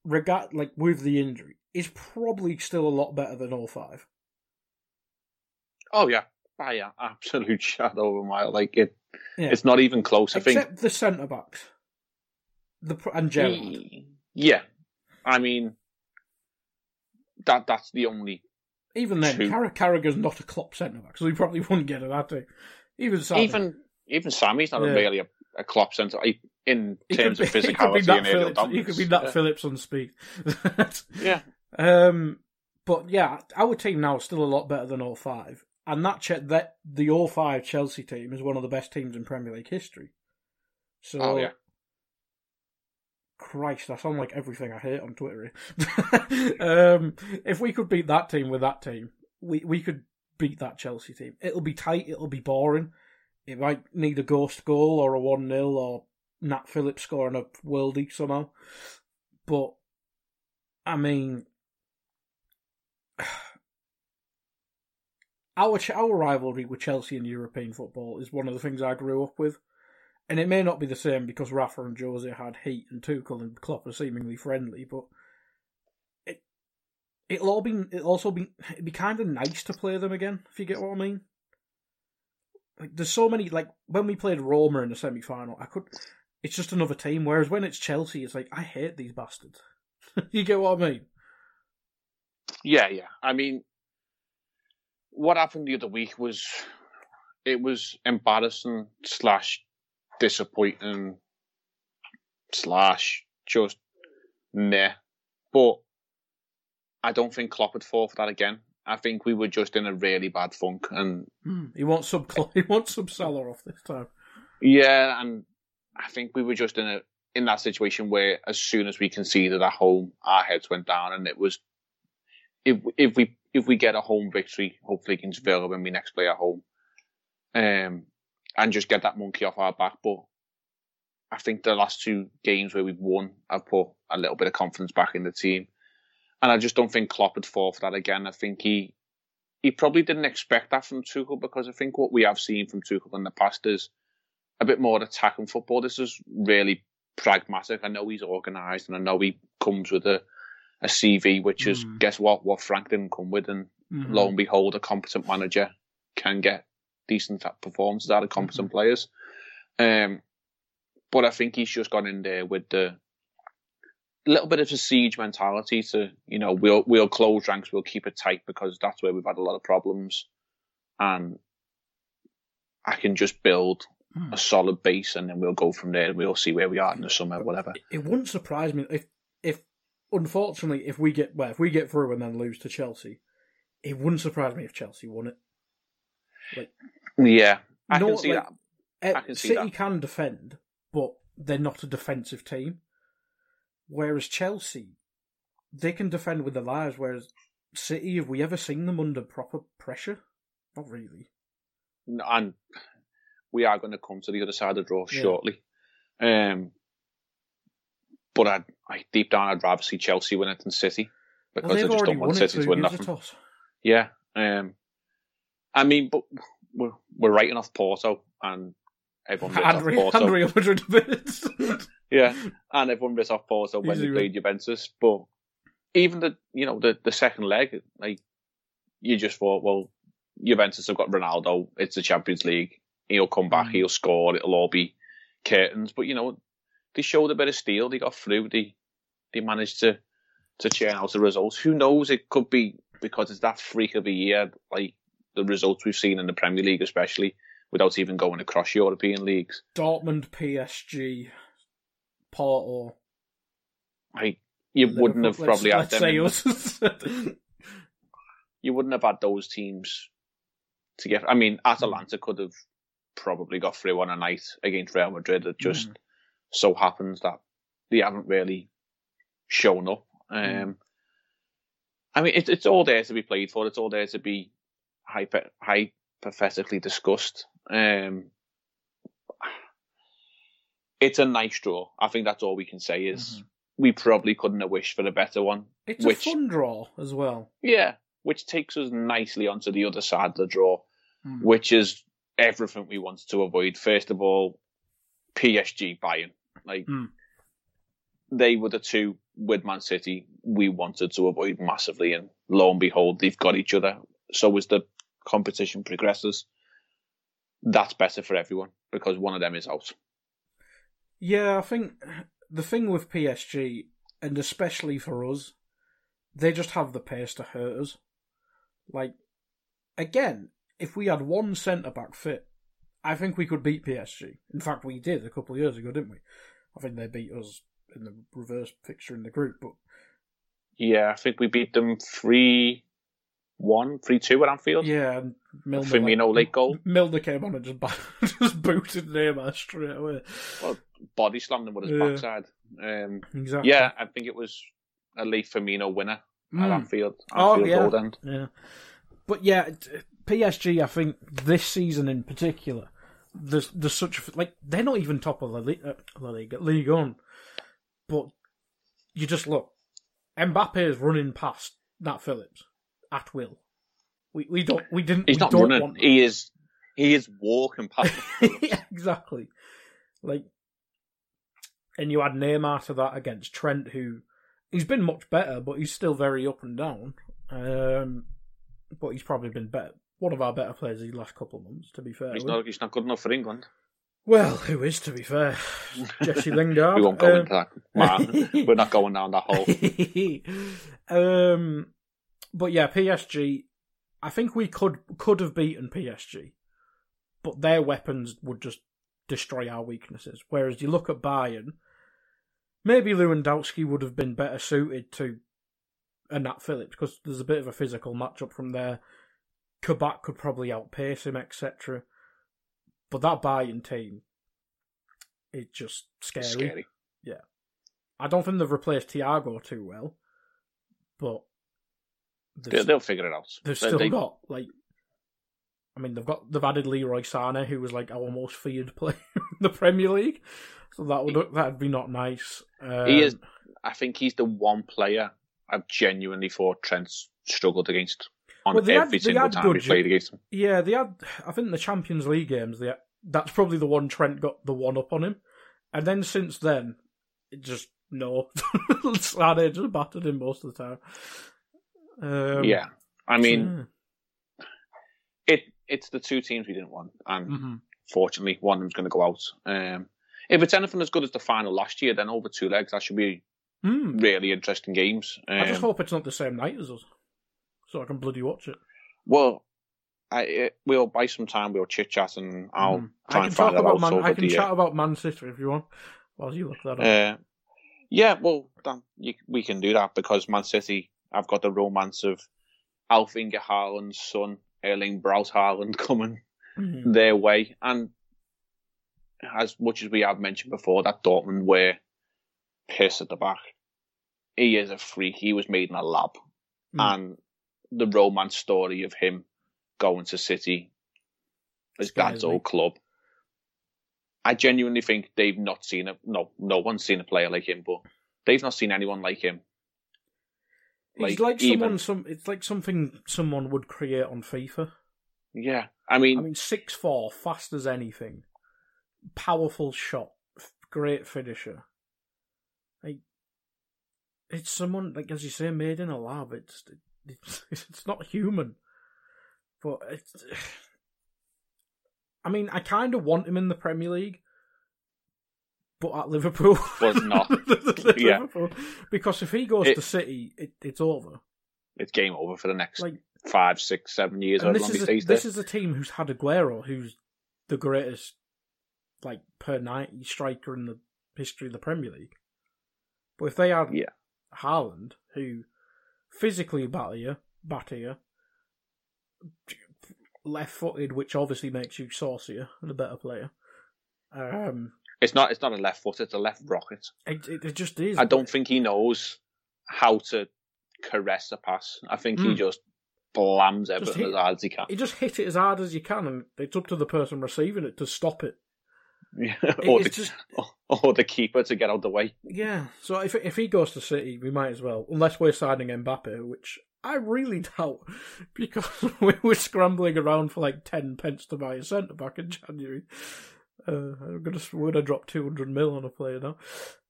[SPEAKER 5] regard like with the injury, is probably still a lot better than all 05.
[SPEAKER 4] Oh yeah, by an (laughs) absolute shadow of a mile. Like it,
[SPEAKER 5] Yeah.
[SPEAKER 4] it's not even close. I
[SPEAKER 5] Except
[SPEAKER 4] think.
[SPEAKER 5] the centre backs, the and Gerrard.
[SPEAKER 4] Yeah, I mean that that's the only.
[SPEAKER 5] Even then. Carra- Carragher's not a Klopp centre back, so he probably (laughs) wouldn't get it that day. Even Sami.
[SPEAKER 4] Even even Sami's not
[SPEAKER 5] Yeah.
[SPEAKER 4] really a, a Klopp centre in
[SPEAKER 5] he
[SPEAKER 4] terms of
[SPEAKER 5] be, (laughs) be
[SPEAKER 4] physicality and aerial
[SPEAKER 5] Phillips. He could be Nat
[SPEAKER 4] yeah.
[SPEAKER 5] Phillips on speed.
[SPEAKER 4] yeah,
[SPEAKER 5] Um, but yeah, our team now is still a lot better than all 05. And that che- that the all 05 Chelsea team is one of the best teams in Premier League history. So,
[SPEAKER 4] Oh, yeah.
[SPEAKER 5] Christ, I sound like everything I hate on Twitter. (laughs) um, if we could beat that team with that team, we we could beat that Chelsea team. It'll be tight. It'll be boring. It might need a ghost goal or a one 0 or Nat Phillips scoring a worldie somehow. But I mean, (sighs) our our rivalry with Chelsea in European football is one of the things I grew up with, and it may not be the same because Rafa and Jose had heat and Tuchel and Klopp are seemingly friendly, but it it'll all be it'll also be it'd be kind of nice to play them again if you get what I mean. Like there's so many like when we played Roma in the semi final, I could. It's just another team. Whereas when it's Chelsea, it's like I hate these bastards. (laughs) you get what I mean?
[SPEAKER 4] yeah, yeah. I mean, what happened the other week was it was embarrassing slash disappointing slash just meh. But I don't think Klopp would fall for that again. I think we were just in a really bad funk, and hmm,
[SPEAKER 5] He wants (laughs) some. He wants Salah off this time.
[SPEAKER 4] yeah, and I think we were just in a in that situation where as soon as we conceded at home, our heads went down, and it was if if we if we get a home victory, hopefully against Villa when we next play at home, um, and just get that monkey off our back. But I think the last two games where we've won have put a little bit of confidence back in the team, and I just don't think Klopp would fall for that again. I think he he probably didn't expect that from Tuchel because I think what we have seen from Tuchel in the past is a bit more attacking football. This is really pragmatic. I know he's organised, and I know he comes with a, a CV, which is
[SPEAKER 5] Mm.
[SPEAKER 4] guess what? What Frank didn't come with, and
[SPEAKER 5] Mhm.
[SPEAKER 4] lo and behold, a competent manager can get decent performances out of competent players. Um, but I think he's just gone in there with the little bit of a siege mentality to, you know, we'll we'll close ranks, we'll keep it tight because that's where we've had a lot of problems, and I can just build
[SPEAKER 5] Hmm.
[SPEAKER 4] a solid base and then we'll go from there. We'll see where we are in the summer, whatever.
[SPEAKER 5] It wouldn't surprise me if, if unfortunately, if we get well, if we get through and then lose to Chelsea, it wouldn't surprise me if Chelsea won it.
[SPEAKER 4] Yeah, I
[SPEAKER 5] No,
[SPEAKER 4] can see
[SPEAKER 5] like,
[SPEAKER 4] that. I can see
[SPEAKER 5] City
[SPEAKER 4] that.
[SPEAKER 5] can defend, but they're not a defensive team. Whereas Chelsea, they can defend with their lives. Whereas City, have we ever seen them under proper pressure? Not really.
[SPEAKER 4] and we are going to come to the other side of the draw
[SPEAKER 5] Yeah.
[SPEAKER 4] shortly. Um, but I, I deep down, I'd rather see Chelsea win it than City because
[SPEAKER 5] well,
[SPEAKER 4] I just don't want
[SPEAKER 5] it
[SPEAKER 4] City to win nothing. Yeah, um, I mean, but we're we're writing off Porto and everyone writes
[SPEAKER 5] And
[SPEAKER 4] off Porto.
[SPEAKER 5] and Real Madrid bits. (laughs)
[SPEAKER 4] Yeah, and everyone writes off Porto when
[SPEAKER 5] Easy
[SPEAKER 4] they played Juventus. But even the you know the the second leg, like you just thought, well, Juventus have got Ronaldo. It's the Champions League. He'll come back.
[SPEAKER 5] Mm.
[SPEAKER 4] He'll score. It'll all be curtains. But you know, they showed a bit of steel. They got through. They they managed to to churn out the results. Who knows? It could be because it's that freak of a year, like the results we've seen in the Premier League, especially without even going across European leagues.
[SPEAKER 5] Dortmund, PSG, Porto.
[SPEAKER 4] Like you wouldn't have probably had them.
[SPEAKER 5] let's
[SPEAKER 4] in-
[SPEAKER 5] say us. (laughs)
[SPEAKER 4] you wouldn't have had those teams to get. I mean, Atalanta could have probably got through on a night against Real Madrid. It just hmm. So happens that they haven't really shown up. Um, I mean, it, it's all there to be played for. It's all there to be hyper, hypothetically discussed. Um, it's a nice draw. I think that's all we can say is we probably couldn't have wished for a better one.
[SPEAKER 5] it's
[SPEAKER 4] which
[SPEAKER 5] a fun draw as well.
[SPEAKER 4] yeah, which takes us nicely onto the other side of the draw,
[SPEAKER 5] Mm.
[SPEAKER 4] which is everything we wanted to avoid. First of all, PSG Bayern. Like
[SPEAKER 5] Mm.
[SPEAKER 4] they were the two with Man City we wanted to avoid massively, and lo and behold, they've got each other. So as the competition progresses, that's better for everyone because one of them is out.
[SPEAKER 5] Yeah, I think the thing with PSG, and especially for us, they just have the pace to hurt us. Like, again, if we had one centre back fit, I think we could beat PSG. In fact, we did a couple of years ago, didn't we? I think they beat us in the reverse fixture in the group, but
[SPEAKER 4] Yeah, I think we beat them 3 1, 3 2 at Anfield.
[SPEAKER 5] yeah, and Milner,
[SPEAKER 4] Firmino late goal.
[SPEAKER 5] Milner came on and just (laughs) just booted Neymar straight away.
[SPEAKER 4] Well, body slammed him with his
[SPEAKER 5] Yeah.
[SPEAKER 4] backside. Um,
[SPEAKER 5] Exactly.
[SPEAKER 4] Yeah, I think it was a late Firmino winner at
[SPEAKER 5] Mm.
[SPEAKER 4] Anfield.
[SPEAKER 5] Oh, yeah.
[SPEAKER 4] Gold End.
[SPEAKER 5] Yeah. But yeah, PSG, I think this season in particular, there's there's such like they're not even top of the league, uh, La Liga, Ligue 1, but you just look, Mbappe is running past Nat Phillips at will. We we don't we didn't
[SPEAKER 4] He's
[SPEAKER 5] we
[SPEAKER 4] not
[SPEAKER 5] don't
[SPEAKER 4] running.
[SPEAKER 5] want
[SPEAKER 4] He is. He is walking past. (laughs)
[SPEAKER 5] yeah, exactly. Like, and you add Neymar to that against Trent, who he's been much better, but he's still very up and down. Um, but he's probably been better, one of our better players the last couple of months. To be fair,
[SPEAKER 4] he's not. He's not good enough for England.
[SPEAKER 5] well, who is to be fair? (laughs) Jesse Lingard.
[SPEAKER 4] We won't go
[SPEAKER 5] Um,
[SPEAKER 4] into that. Man, (laughs) we're not going down that hole. (laughs)
[SPEAKER 5] um, but yeah, PSG. I think we could could have beaten PSG, but their weapons would just destroy our weaknesses. Whereas you look at Bayern, maybe Lewandowski would have been better suited to a Nat Phillips because there's a bit of a physical matchup from there. Kabak could probably outpace him, etc. But that Bayern team is just scary.
[SPEAKER 4] Scary.
[SPEAKER 5] I don't think they've replaced Thiago too well, but
[SPEAKER 4] They'll, they'll figure it out.
[SPEAKER 5] they've still
[SPEAKER 4] they-
[SPEAKER 5] got like. I mean, they've got they've added Leroy Sané, who was like our most feared (laughs) player in the Premier League, so that would that'd be not nice. Um,
[SPEAKER 4] He is. I think he's the one player I've genuinely thought Trent's struggled against on
[SPEAKER 5] Well, had-
[SPEAKER 4] every
[SPEAKER 5] they
[SPEAKER 4] single time
[SPEAKER 5] good
[SPEAKER 4] we played against him.
[SPEAKER 5] Yeah, they had. I think the Champions League games they that's probably the one Trent got the one up on him. And then since then, it just no, (laughs) Sané just battered him most of the time. Um,
[SPEAKER 4] yeah, I mean, it it's the two teams we didn't want, and
[SPEAKER 5] mhm.
[SPEAKER 4] fortunately, one of them's going to go out. Um, if it's anything as good as the final last year, then over two legs, that should be
[SPEAKER 5] Hmm.
[SPEAKER 4] really interesting games. Um,
[SPEAKER 5] I just hope it's not the same night as us, so I can bloody watch it.
[SPEAKER 4] Well, I, it, we'll buy some time. We'll chit chat, and I'll
[SPEAKER 5] Mm.
[SPEAKER 4] try
[SPEAKER 5] I
[SPEAKER 4] and
[SPEAKER 5] can
[SPEAKER 4] find
[SPEAKER 5] talk about
[SPEAKER 4] out
[SPEAKER 5] Man.
[SPEAKER 4] over
[SPEAKER 5] I can
[SPEAKER 4] the,
[SPEAKER 5] chat
[SPEAKER 4] uh,
[SPEAKER 5] about Man City if you want, while you look that up.
[SPEAKER 4] Uh, yeah, well, then you, we can do that because Man City have got the romance of Alf Inge Haaland's son, Erling Braut Haaland, (laughs) coming
[SPEAKER 5] Mhm.
[SPEAKER 4] their way. And as much as we have mentioned before, that Dortmund were piss at the back. He is a freak. He was made in a lab.
[SPEAKER 5] Mm.
[SPEAKER 4] And the romance story of him going to City, his dad's old club. I genuinely think they've not seen a no no one's seen a player like him, but they've not seen anyone like him.
[SPEAKER 5] He's
[SPEAKER 4] like,
[SPEAKER 5] like
[SPEAKER 4] even-
[SPEAKER 5] someone. Some it's like something someone would create on FIFA.
[SPEAKER 4] Yeah, I mean,
[SPEAKER 5] I mean, six four, fast as anything, powerful shot, great finisher. Like, it's someone like as you say, made in a lab. It's it's, (laughs) it's not human, but it's. (sighs) I mean, I kind of want him in the Premier League, but at Liverpool,
[SPEAKER 4] But not. (laughs) Yeah.
[SPEAKER 5] Liverpool. because if he goes
[SPEAKER 4] It-
[SPEAKER 5] to City, it, it's over.
[SPEAKER 4] it's game over for the next
[SPEAKER 5] Like,
[SPEAKER 4] five, six, seven years.
[SPEAKER 5] and this is a, this is a team who's had Aguero, who's the greatest, like per ninety striker in the history of the Premier League. But if they had
[SPEAKER 4] Yeah.
[SPEAKER 5] Haaland, who physically batter you, batter you, left-footed, which obviously makes you saucier and a better player. Um,
[SPEAKER 4] It's not. It's not a left foot. It's a left rocket.
[SPEAKER 5] it, it, just is.
[SPEAKER 4] I don't think he knows how to caress a pass. I think he
[SPEAKER 5] Mm.
[SPEAKER 4] just blams everything
[SPEAKER 5] hit-
[SPEAKER 4] as hard as he can.
[SPEAKER 5] You just hit it as hard as you can, and it's up to the person receiving it to stop it. (laughs)
[SPEAKER 4] or,
[SPEAKER 5] it's
[SPEAKER 4] the,
[SPEAKER 5] just- (laughs)
[SPEAKER 4] or the keeper to get out the way.
[SPEAKER 5] Yeah, so if if he goes to City, we might as well, unless we're signing Mbappe, which I really (laughs) doubt, because we were scrambling around for like ten pence to buy a centre back in January. Uh, I'm gonna we're gonna drop two hundred mil on a player now,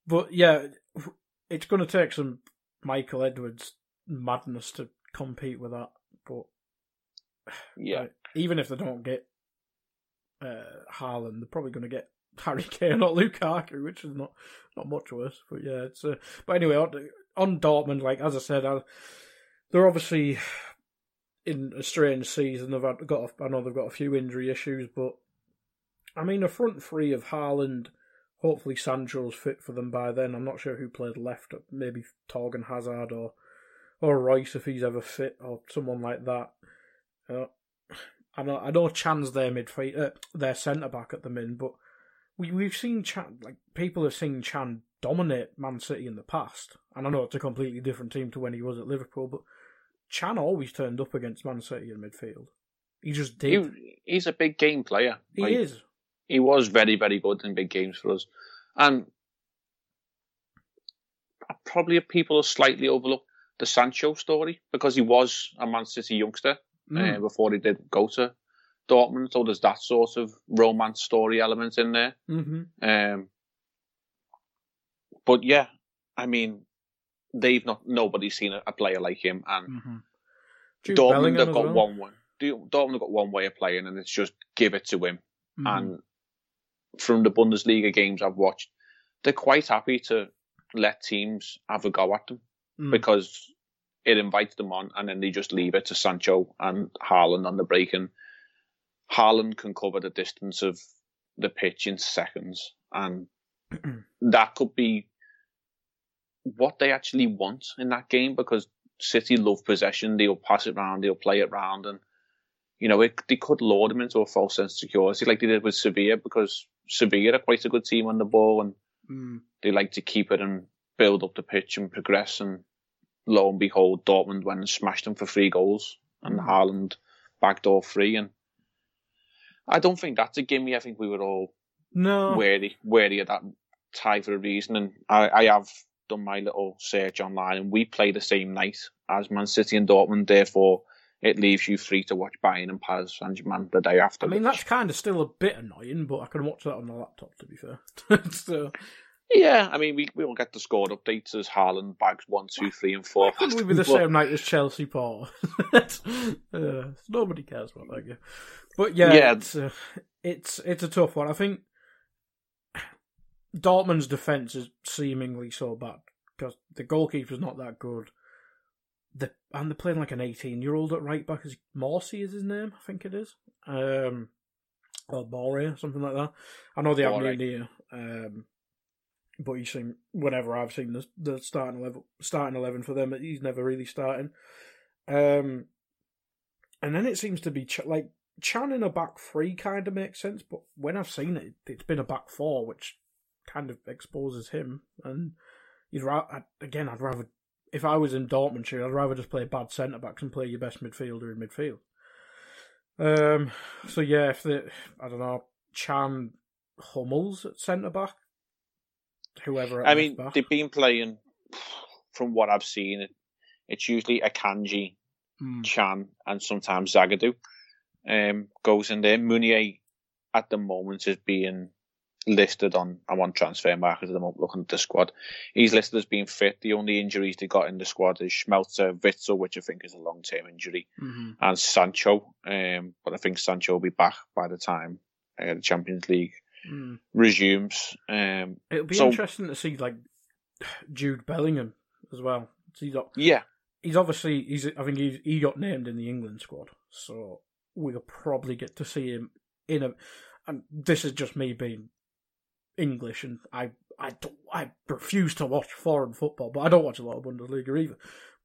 [SPEAKER 5] but yeah, it's gonna take some Michael Edwards madness to compete with that. But
[SPEAKER 4] Yeah,
[SPEAKER 5] like, even if they don't get uh, Haaland, they're probably going to get Harry Kane or Lukaku, which is not not much worse. But yeah, it's. Uh, but anyway, on, on Dortmund, like as I said, I, they're obviously in a strange season. They've had, got. A, I know they've got a few injury issues, but I mean, a front three of Haaland. Hopefully, Sancho's fit for them by then. I'm not sure who played left. Maybe Torgan Hazard or or Reus if he's ever fit, or someone like that. Uh, I know I know Can's their midfield, uh, their centre back at the min, but we we've seen Can like people have seen Can dominate Man City in the past, and I know it's a completely different team to when he was at Liverpool, but Can always turned up against Man City in midfield. He just did.
[SPEAKER 4] he, he's a big game player.
[SPEAKER 5] He,
[SPEAKER 4] Like,
[SPEAKER 5] is.
[SPEAKER 4] He was very, very good in big games for us, and probably people have slightly overlooked the Sancho story because he was a Man City youngster
[SPEAKER 5] Mm.
[SPEAKER 4] uh, before he did go to Dortmund. So there's that sort of romance story element in there.
[SPEAKER 5] hmm
[SPEAKER 4] Um, but yeah, I mean, they've not nobody's seen a, a player like him, and
[SPEAKER 5] hmm Jude
[SPEAKER 4] Dortmund
[SPEAKER 5] Bellingham
[SPEAKER 4] have got
[SPEAKER 5] well.
[SPEAKER 4] one way. Dortmund have got one way of playing, and it's just give it to him.
[SPEAKER 5] Mhm.
[SPEAKER 4] And from the Bundesliga games I've watched, they're quite happy to let teams have a go at them
[SPEAKER 5] Mm.
[SPEAKER 4] because it invites them on, and then they just leave it to Sancho and Haaland on the break, and Haaland can cover the distance of the pitch in seconds, and that could be what they actually want in that game because City love possession. They'll pass it round, they'll play it round, and you know it, they could lure them into a false sense of security like they did with Sevilla because Sevilla are quite a good team on the ball and
[SPEAKER 5] Mm.
[SPEAKER 4] they like to keep it and build up the pitch and progress. And lo and behold, Dortmund went and smashed them for three goals, and
[SPEAKER 5] Mm.
[SPEAKER 4] Haaland backdoor free. And I don't think that's a gimme. I think we were all
[SPEAKER 5] No.
[SPEAKER 4] wary wary of that type of reason. And I, I have done my little search online, and we play the same night as Man City and Dortmund. Therefore, it leaves you free to watch Bayern and Paris Saint Germain the day after.
[SPEAKER 5] I mean, that's kind of still a bit annoying, but I can watch that on the laptop. To be fair, (laughs) so
[SPEAKER 4] yeah, I mean, we we will get the score updates as Haaland bags one, two, three, and four. (laughs)
[SPEAKER 5] Couldn't we be the same night as Chelsea, Paul? (laughs) uh, nobody cares about that game. But yeah,
[SPEAKER 4] Yeah.
[SPEAKER 5] It's, uh, it's it's a tough one. I think Dortmund's defense is seemingly so bad because the goalkeeper's not that good. The and they're playing like an eighteen-year-old at right back. Is Morsi is his name? I think it is. Um, or something like that. I know they have
[SPEAKER 4] Boré.
[SPEAKER 5] Meunier, um, but he's seen whenever I've seen the the starting eleven, starting eleven for them, he's never really starting. Um, and then it seems to be Ch- like Can in a back three kind of makes sense, but when I've seen it, it's been a back four, which kind of exposes him. And you'd ra- again, I'd rather if I was in Dortmund, I'd rather just play bad centre backs and play your best midfielder in midfield. Um. So yeah, if the I don't know Can Hummels at centre back, whoever.
[SPEAKER 4] I mean, they've been playing. From what I've seen, it's usually Akanji,
[SPEAKER 5] Hmm.
[SPEAKER 4] Can, and sometimes Zagadou um, goes in there. Meunier at the moment is being listed on I'm on Transfermarkt at the moment looking at the squad. He's listed as being fit. The only injuries they got in the squad is Schmelzer, Witsel, which I think is a long term injury,
[SPEAKER 5] Mhm.
[SPEAKER 4] and Sancho. Um, but I think Sancho will be back by the time uh, the Champions League
[SPEAKER 5] Hmm.
[SPEAKER 4] resumes. Um,
[SPEAKER 5] It'll be
[SPEAKER 4] So-
[SPEAKER 5] interesting to see like Jude Bellingham as well. He's, got,
[SPEAKER 4] yeah,
[SPEAKER 5] he's obviously he's I think he's, he got named in the England squad, so we'll probably get to see him in a. And this is just me being English, and I I don't, I refuse to watch foreign football, but I don't watch a lot of Bundesliga either.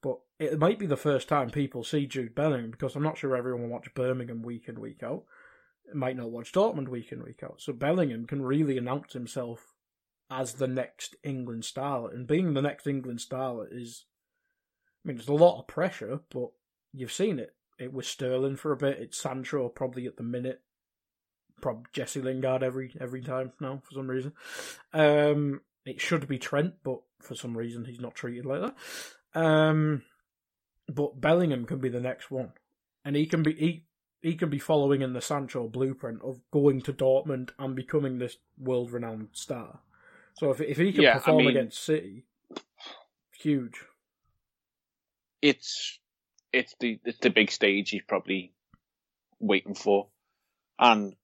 [SPEAKER 5] But it might be the first time people see Jude Bellingham because I'm not sure everyone will watch Birmingham week in week out. Might not watch Dortmund week in week out. So Bellingham can really announce himself as the next England starlet, and being the next England starlet is, I mean, there's a lot of pressure, but you've seen it. It was Sterling for a bit. It's Sancho probably at the minute. Probably Jesse Lingard every every time now for some reason. Um, it should be Trent, but for some reason he's not treated like that. Um, but Bellingham can be the next one, and he can be he he can be following in the Sancho blueprint of going to Dortmund and becoming this world renowned star. So if if he can
[SPEAKER 4] Yeah, I
[SPEAKER 5] perform
[SPEAKER 4] mean-
[SPEAKER 5] against City, huge.
[SPEAKER 4] it's it's the it's the big stage he's probably waiting for, and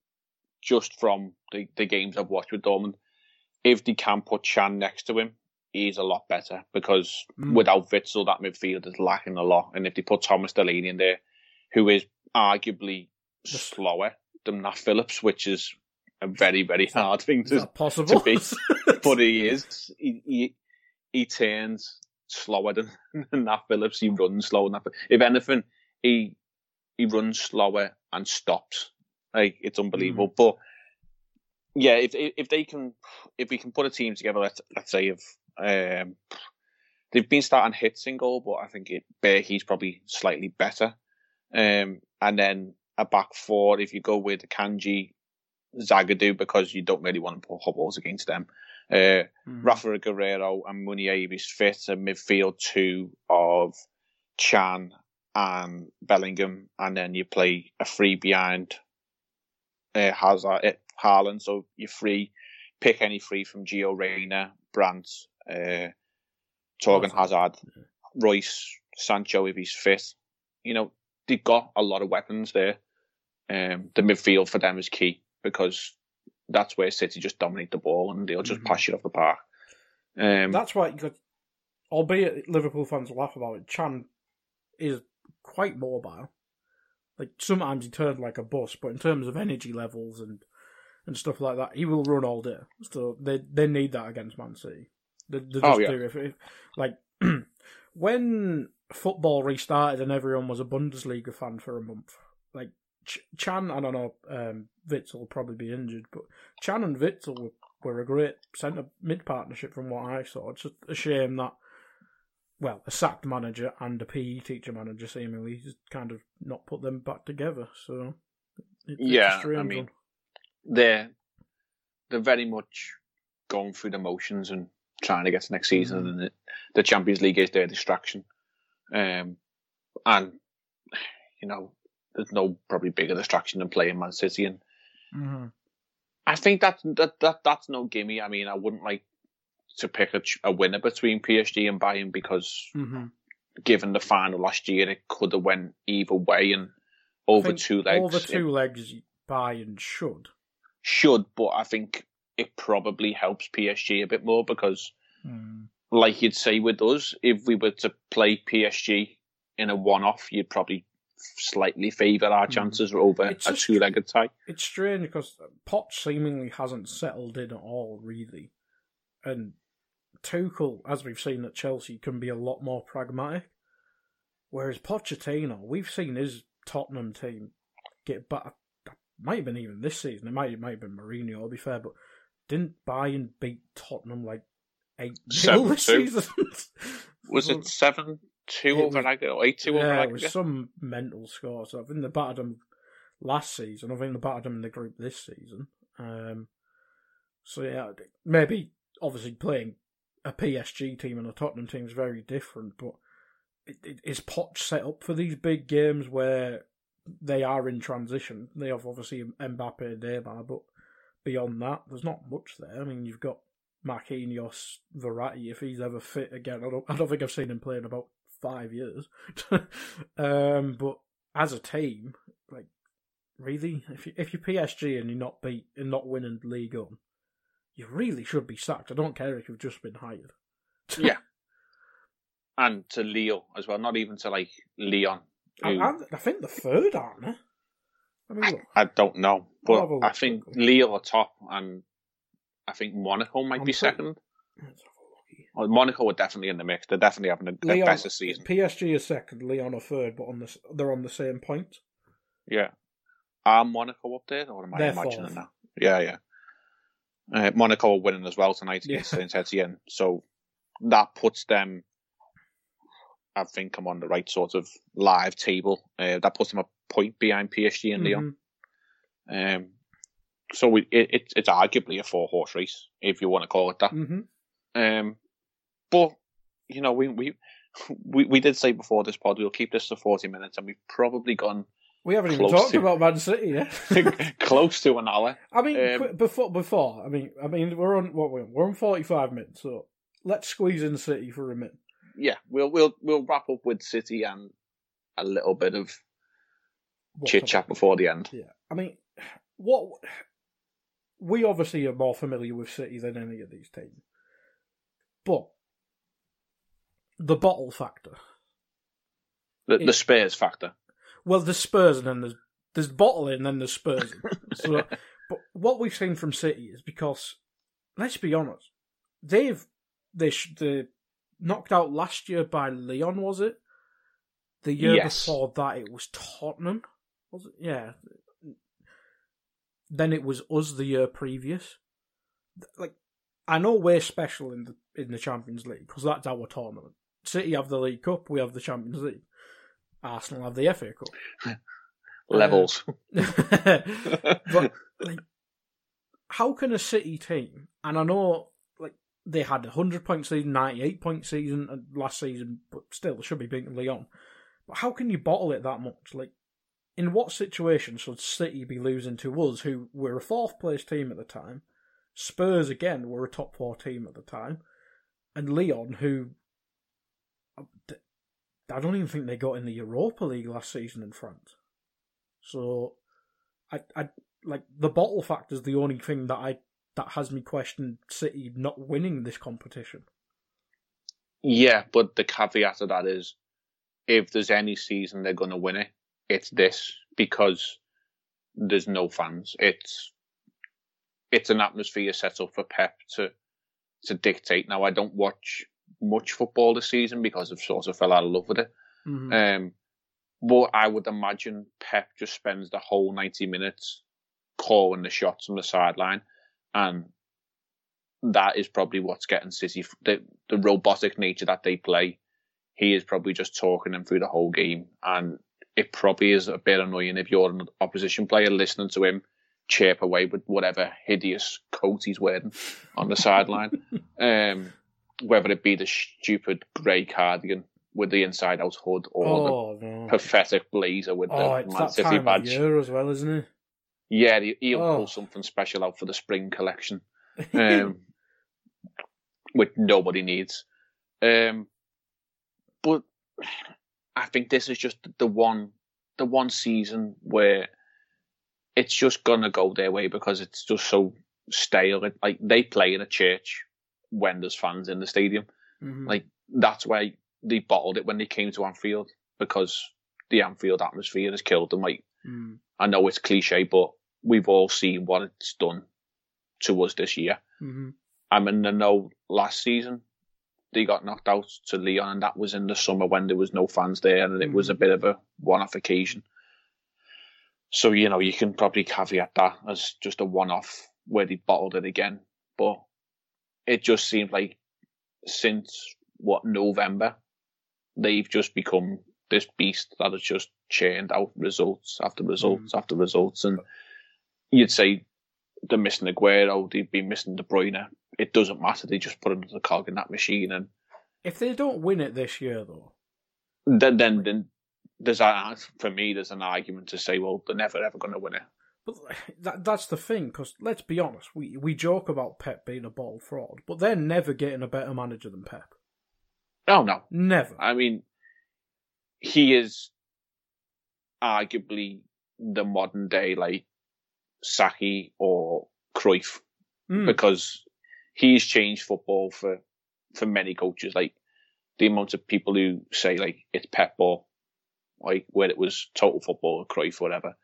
[SPEAKER 4] just from the, the games I've watched with Dortmund, if they can put Can next to him, he's a lot better because
[SPEAKER 5] Mm.
[SPEAKER 4] without Witsel, that midfield is lacking a lot, and if they put Thomas Delaney in there, who is arguably slower than Nat Phillips, which is a very very hard thing to
[SPEAKER 5] possible?
[SPEAKER 4] be. (laughs) but he is. He, he he turns slower than, (laughs) than Nat Phillips. He runs slower than Nat Phillips. If anything, he he runs slower and stops. Like it's unbelievable. But yeah, if if they can, if we can put a team together, let's let's say if um they've been starting Hitz in goal, but I think it Bürki's probably slightly better. Um, and then a back four, if you go with Kanji, Zagadou, because you don't really want to put hobbles against them. Uh,
[SPEAKER 5] Mhm.
[SPEAKER 4] Rafa Guerreiro and Meunier is fit, a midfield two of Can and Bellingham, and then you play a free behind uh, Hazard, uh, Haaland, so you're free. Pick any free from Gio Reyna, Brandt, uh, Torgan Hazard, Reus, Sancho if he's fit. You know, they've got a lot of weapons there. Um, the midfield for them is key because that's where City just dominate the ball and they'll just
[SPEAKER 5] Mhm.
[SPEAKER 4] pass you off the park. Um,
[SPEAKER 5] That's why, you got, albeit Liverpool fans laugh about it, Can is quite mobile. Like sometimes he turns like a bus, but in terms of energy levels and and stuff like that, he will run all day. So they they need that against Man City. They, they just
[SPEAKER 4] Oh, yeah.
[SPEAKER 5] do. If, if like (clears throat) when football restarted and everyone was a Bundesliga fan for a month, like Ch- Can, I don't know, um, Witsel will probably be injured, but Can and Witsel were, were a great centre mid partnership from what I saw. It's just a shame that, well, a sacked manager and a PE teacher manager seemingly just kind of not put them back together. So, it, it's a
[SPEAKER 4] Yeah, I mean,
[SPEAKER 5] one.
[SPEAKER 4] they're they're very much going through the motions and trying to get to next season,
[SPEAKER 5] Mhm.
[SPEAKER 4] and the, the Champions League is their distraction. Um, and you know, there's no probably bigger distraction than playing Man City, and
[SPEAKER 5] Mhm.
[SPEAKER 4] I think that that that that's no gimme. I mean, I wouldn't like to pick a, a winner between PSG and Bayern because
[SPEAKER 5] Mhm.
[SPEAKER 4] given the final last year, it could have went either way, and over two legs
[SPEAKER 5] Over
[SPEAKER 4] it
[SPEAKER 5] two legs, Bayern should.
[SPEAKER 4] should, but I think it probably helps PSG a bit more because, like you'd say with us, if we were to play PSG in a one-off, you'd probably slightly favour our chances over
[SPEAKER 5] Mm. It's
[SPEAKER 4] a
[SPEAKER 5] just-
[SPEAKER 4] two-legged tie.
[SPEAKER 5] It's strange because Poch seemingly hasn't settled in at all, really. And Tuchel, as we've seen at Chelsea, can be a lot more pragmatic. Whereas Pochettino, we've seen his Tottenham team get back. Might have been even this season. It might it might have been Mourinho. To be fair, but didn't Bayern beat Tottenham like eight 0 this
[SPEAKER 4] 7-2.
[SPEAKER 5] season?
[SPEAKER 4] Was it seven two
[SPEAKER 5] It
[SPEAKER 4] over
[SPEAKER 5] was-
[SPEAKER 4] or eight two over
[SPEAKER 5] yeah, it was some mental score. So I think they battered them last season. I think they battered them in the group this season. Um, so yeah, maybe obviously playing a PSG team and a Tottenham team is very different, but it, it, is Poch set up for these big games where they are in transition? They have obviously Mbappe, Neymar, but beyond that, there's not much there. I mean, you've got Marquinhos, Verratti, if he's ever fit again. I don't, I don't think I've seen him play in about five years. (laughs) um, but as a team, like, really, if you if you're PSG and you're not beat and not winning Ligue 1, you really should be sacked. I don't care if you've just been hired. (laughs)
[SPEAKER 4] Yeah. and to Lille as well, not even to like Lyon.
[SPEAKER 5] I,
[SPEAKER 4] who-
[SPEAKER 5] I, I think the third, aren't they? I mean, look,
[SPEAKER 4] I don't know,
[SPEAKER 5] I'll have a
[SPEAKER 4] but I think. Lille are top, and I think Monaco might be second.
[SPEAKER 5] let's have a look here.
[SPEAKER 4] Well, Monaco are definitely in the mix. They're definitely having a, a
[SPEAKER 5] Lyon,
[SPEAKER 4] better season.
[SPEAKER 5] PSG is second, Lyon are third, but on the, they're on the same point.
[SPEAKER 4] Yeah. Are Monaco up there, or am I
[SPEAKER 5] They're
[SPEAKER 4] imagining
[SPEAKER 5] fourth.
[SPEAKER 4] that? Yeah, yeah. Uh, Monaco are winning as well tonight
[SPEAKER 5] Yeah.
[SPEAKER 4] against Saint Etienne, so that puts them. I think I'm on the right sort of live table. Uh, that puts them a point behind PSG and Lyon.
[SPEAKER 5] Mhm.
[SPEAKER 4] Um, so we, it, it, it's arguably a four horse race, if you want to call it that.
[SPEAKER 5] Mhm.
[SPEAKER 4] Um, but you know, we, we we we did say before this pod we'll keep this to forty minutes, and we've probably gone
[SPEAKER 5] We haven't even talked
[SPEAKER 4] to-
[SPEAKER 5] about Man City yet. (laughs)
[SPEAKER 4] close to an hour.
[SPEAKER 5] I mean,
[SPEAKER 4] Um,
[SPEAKER 5] before before I mean, I mean, we're on what we're, we're on forty five minutes, so let's squeeze in City for a minute.
[SPEAKER 4] Yeah, we'll we'll we'll wrap up with City and a little bit of chit chat before the end.
[SPEAKER 5] Yeah, I mean, what we obviously are more familiar with City than any of these teams, but the bottle factor.
[SPEAKER 4] The,
[SPEAKER 5] It-
[SPEAKER 4] the Spurs factor.
[SPEAKER 5] Well, there's Spurs and then there's there's bottle and then there's Spurs. (laughs) so, but what we've seen from City is because, let's be honest, they've they sh- they knocked out last year by Lyon, was it? The year
[SPEAKER 4] Yes.
[SPEAKER 5] before that, it was Tottenham. Was it? Yeah. Then it was us the year previous. Like, I know we're special in the in the Champions League because that's our tournament. City have the League Cup, we have the Champions League. Arsenal have the FA Cup. (laughs)
[SPEAKER 4] Levels. (laughs)
[SPEAKER 5] but like, how can a City team? And I know, like, they had a hundred point season, ninety eight point season uh, last season, but still, they should be beating Lyon. But how can you bottle it that much? Like, in what situation should City be losing to us, who were a fourth place team at the time? Spurs again were a top four team at the time, and Lyon, who I don't even think they got in the Europa League last season in France. So, I, I like the bottle factor is the only thing that I that has me question City not winning this competition.
[SPEAKER 4] Yeah, but the caveat to that is if there's any season they're going to win it, it's this because there's no fans. It's it's an atmosphere set up for Pep to to dictate. Now I don't watch much football this season because I've sort of fell out of love with it.
[SPEAKER 5] Mhm.
[SPEAKER 4] Um, but I would imagine Pep just spends the whole 90 minutes calling the shots on the sideline. And that is probably what's getting City, the, the robotic nature that they play. He is probably just talking them through the whole game. And it probably is a bit annoying if you're an opposition player listening to him chirp away with whatever hideous coat he's wearing on the sideline. (laughs) Um, whether it be the stupid grey cardigan with the inside out hood or
[SPEAKER 5] Oh no!
[SPEAKER 4] the pathetic blazer with
[SPEAKER 5] Oh,
[SPEAKER 4] the
[SPEAKER 5] it's
[SPEAKER 4] Man City badge.
[SPEAKER 5] year as well, isn't it?
[SPEAKER 4] Yeah, he, he'll
[SPEAKER 5] Oh.
[SPEAKER 4] pull something special out for the spring collection, (laughs) um, which nobody needs. Um, but I think this is just the one, the one season where it's just gonna go their way because it's just so stale. It, like they play in a church when there's fans in the stadium.
[SPEAKER 5] Mhm.
[SPEAKER 4] Like that's why they bottled it when they came to Anfield because the Anfield atmosphere has killed them. Like
[SPEAKER 5] Mm.
[SPEAKER 4] I know it's cliche, but we've all seen what it's done to us this year.
[SPEAKER 5] Mhm.
[SPEAKER 4] I mean, I know last season they got knocked out to Lyon, and that was in the summer when there was no fans there, and it was a mm. bit of a one-off occasion. So you know you can probably caveat that as just a one-off where they bottled it again, but it just seems like since what November they've just become this beast that has just churned out results after results mm. after results, and you'd say they're missing Aguero, they've been missing De Bruyne. It doesn't matter; they just put another cog in that machine, and
[SPEAKER 5] If they don't win it this year, though,
[SPEAKER 4] then then, then there's a for me there's an argument to say, well, they're never ever going to win it.
[SPEAKER 5] but that that's the thing. Because let's be honest, we we joke about Pep being a ball fraud, but they're never getting a better manager than Pep.
[SPEAKER 4] Oh no,
[SPEAKER 5] Never.
[SPEAKER 4] I mean, he is arguably the modern day like Sacchi or Cruyff
[SPEAKER 5] Mm.
[SPEAKER 4] because he's changed football for for many coaches. Like the amount of people who say like it's Pep or like where it was total football or Cruyff or whatever.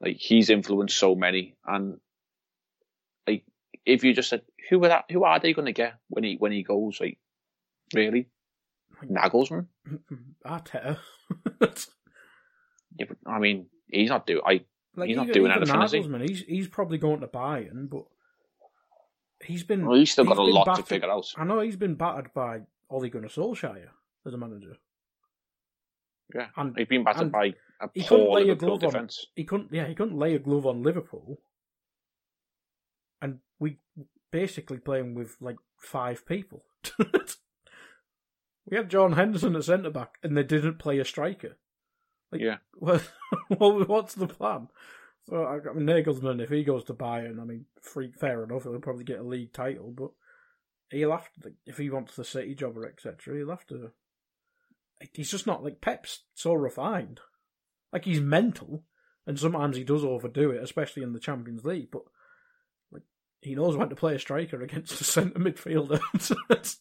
[SPEAKER 4] Like he's influenced so many, and like if you just said who are that, who are they going to get when he when he goes? Like really, Nagelsmann? (laughs)
[SPEAKER 5] Arteta.
[SPEAKER 4] Yeah, but, I mean, he's not doing. I
[SPEAKER 5] like
[SPEAKER 4] He's not doing anything?
[SPEAKER 5] Nagelsmann, he's he's probably going to Bayern, but he's been.
[SPEAKER 4] well, he's still got a
[SPEAKER 5] been
[SPEAKER 4] lot to figure out.
[SPEAKER 5] I know he's been battered by Ole Gunnar Solskjaer as a manager.
[SPEAKER 4] Yeah,
[SPEAKER 5] And-
[SPEAKER 4] he's been battered by a
[SPEAKER 5] he couldn't
[SPEAKER 4] poor
[SPEAKER 5] lay a
[SPEAKER 4] Liverpool
[SPEAKER 5] glove on- He couldn't. Yeah, he couldn't lay a glove on Liverpool, and we basically playing with like five people. (laughs) we had John Henderson at centre back, and they didn't play a striker. Like,
[SPEAKER 4] Yeah.
[SPEAKER 5] Well, (laughs) what- what's the plan? I I mean, Nagelsmann, if he goes to Bayern, I mean, free, fair enough, he'll probably get a league title, but he'll have to, if he wants the City job or etc., he'll have to. He's just not like Pep's so refined. Like he's mental, and sometimes he does overdo it, especially in the Champions League. But like he knows when to play a striker against a centre midfielder. (laughs)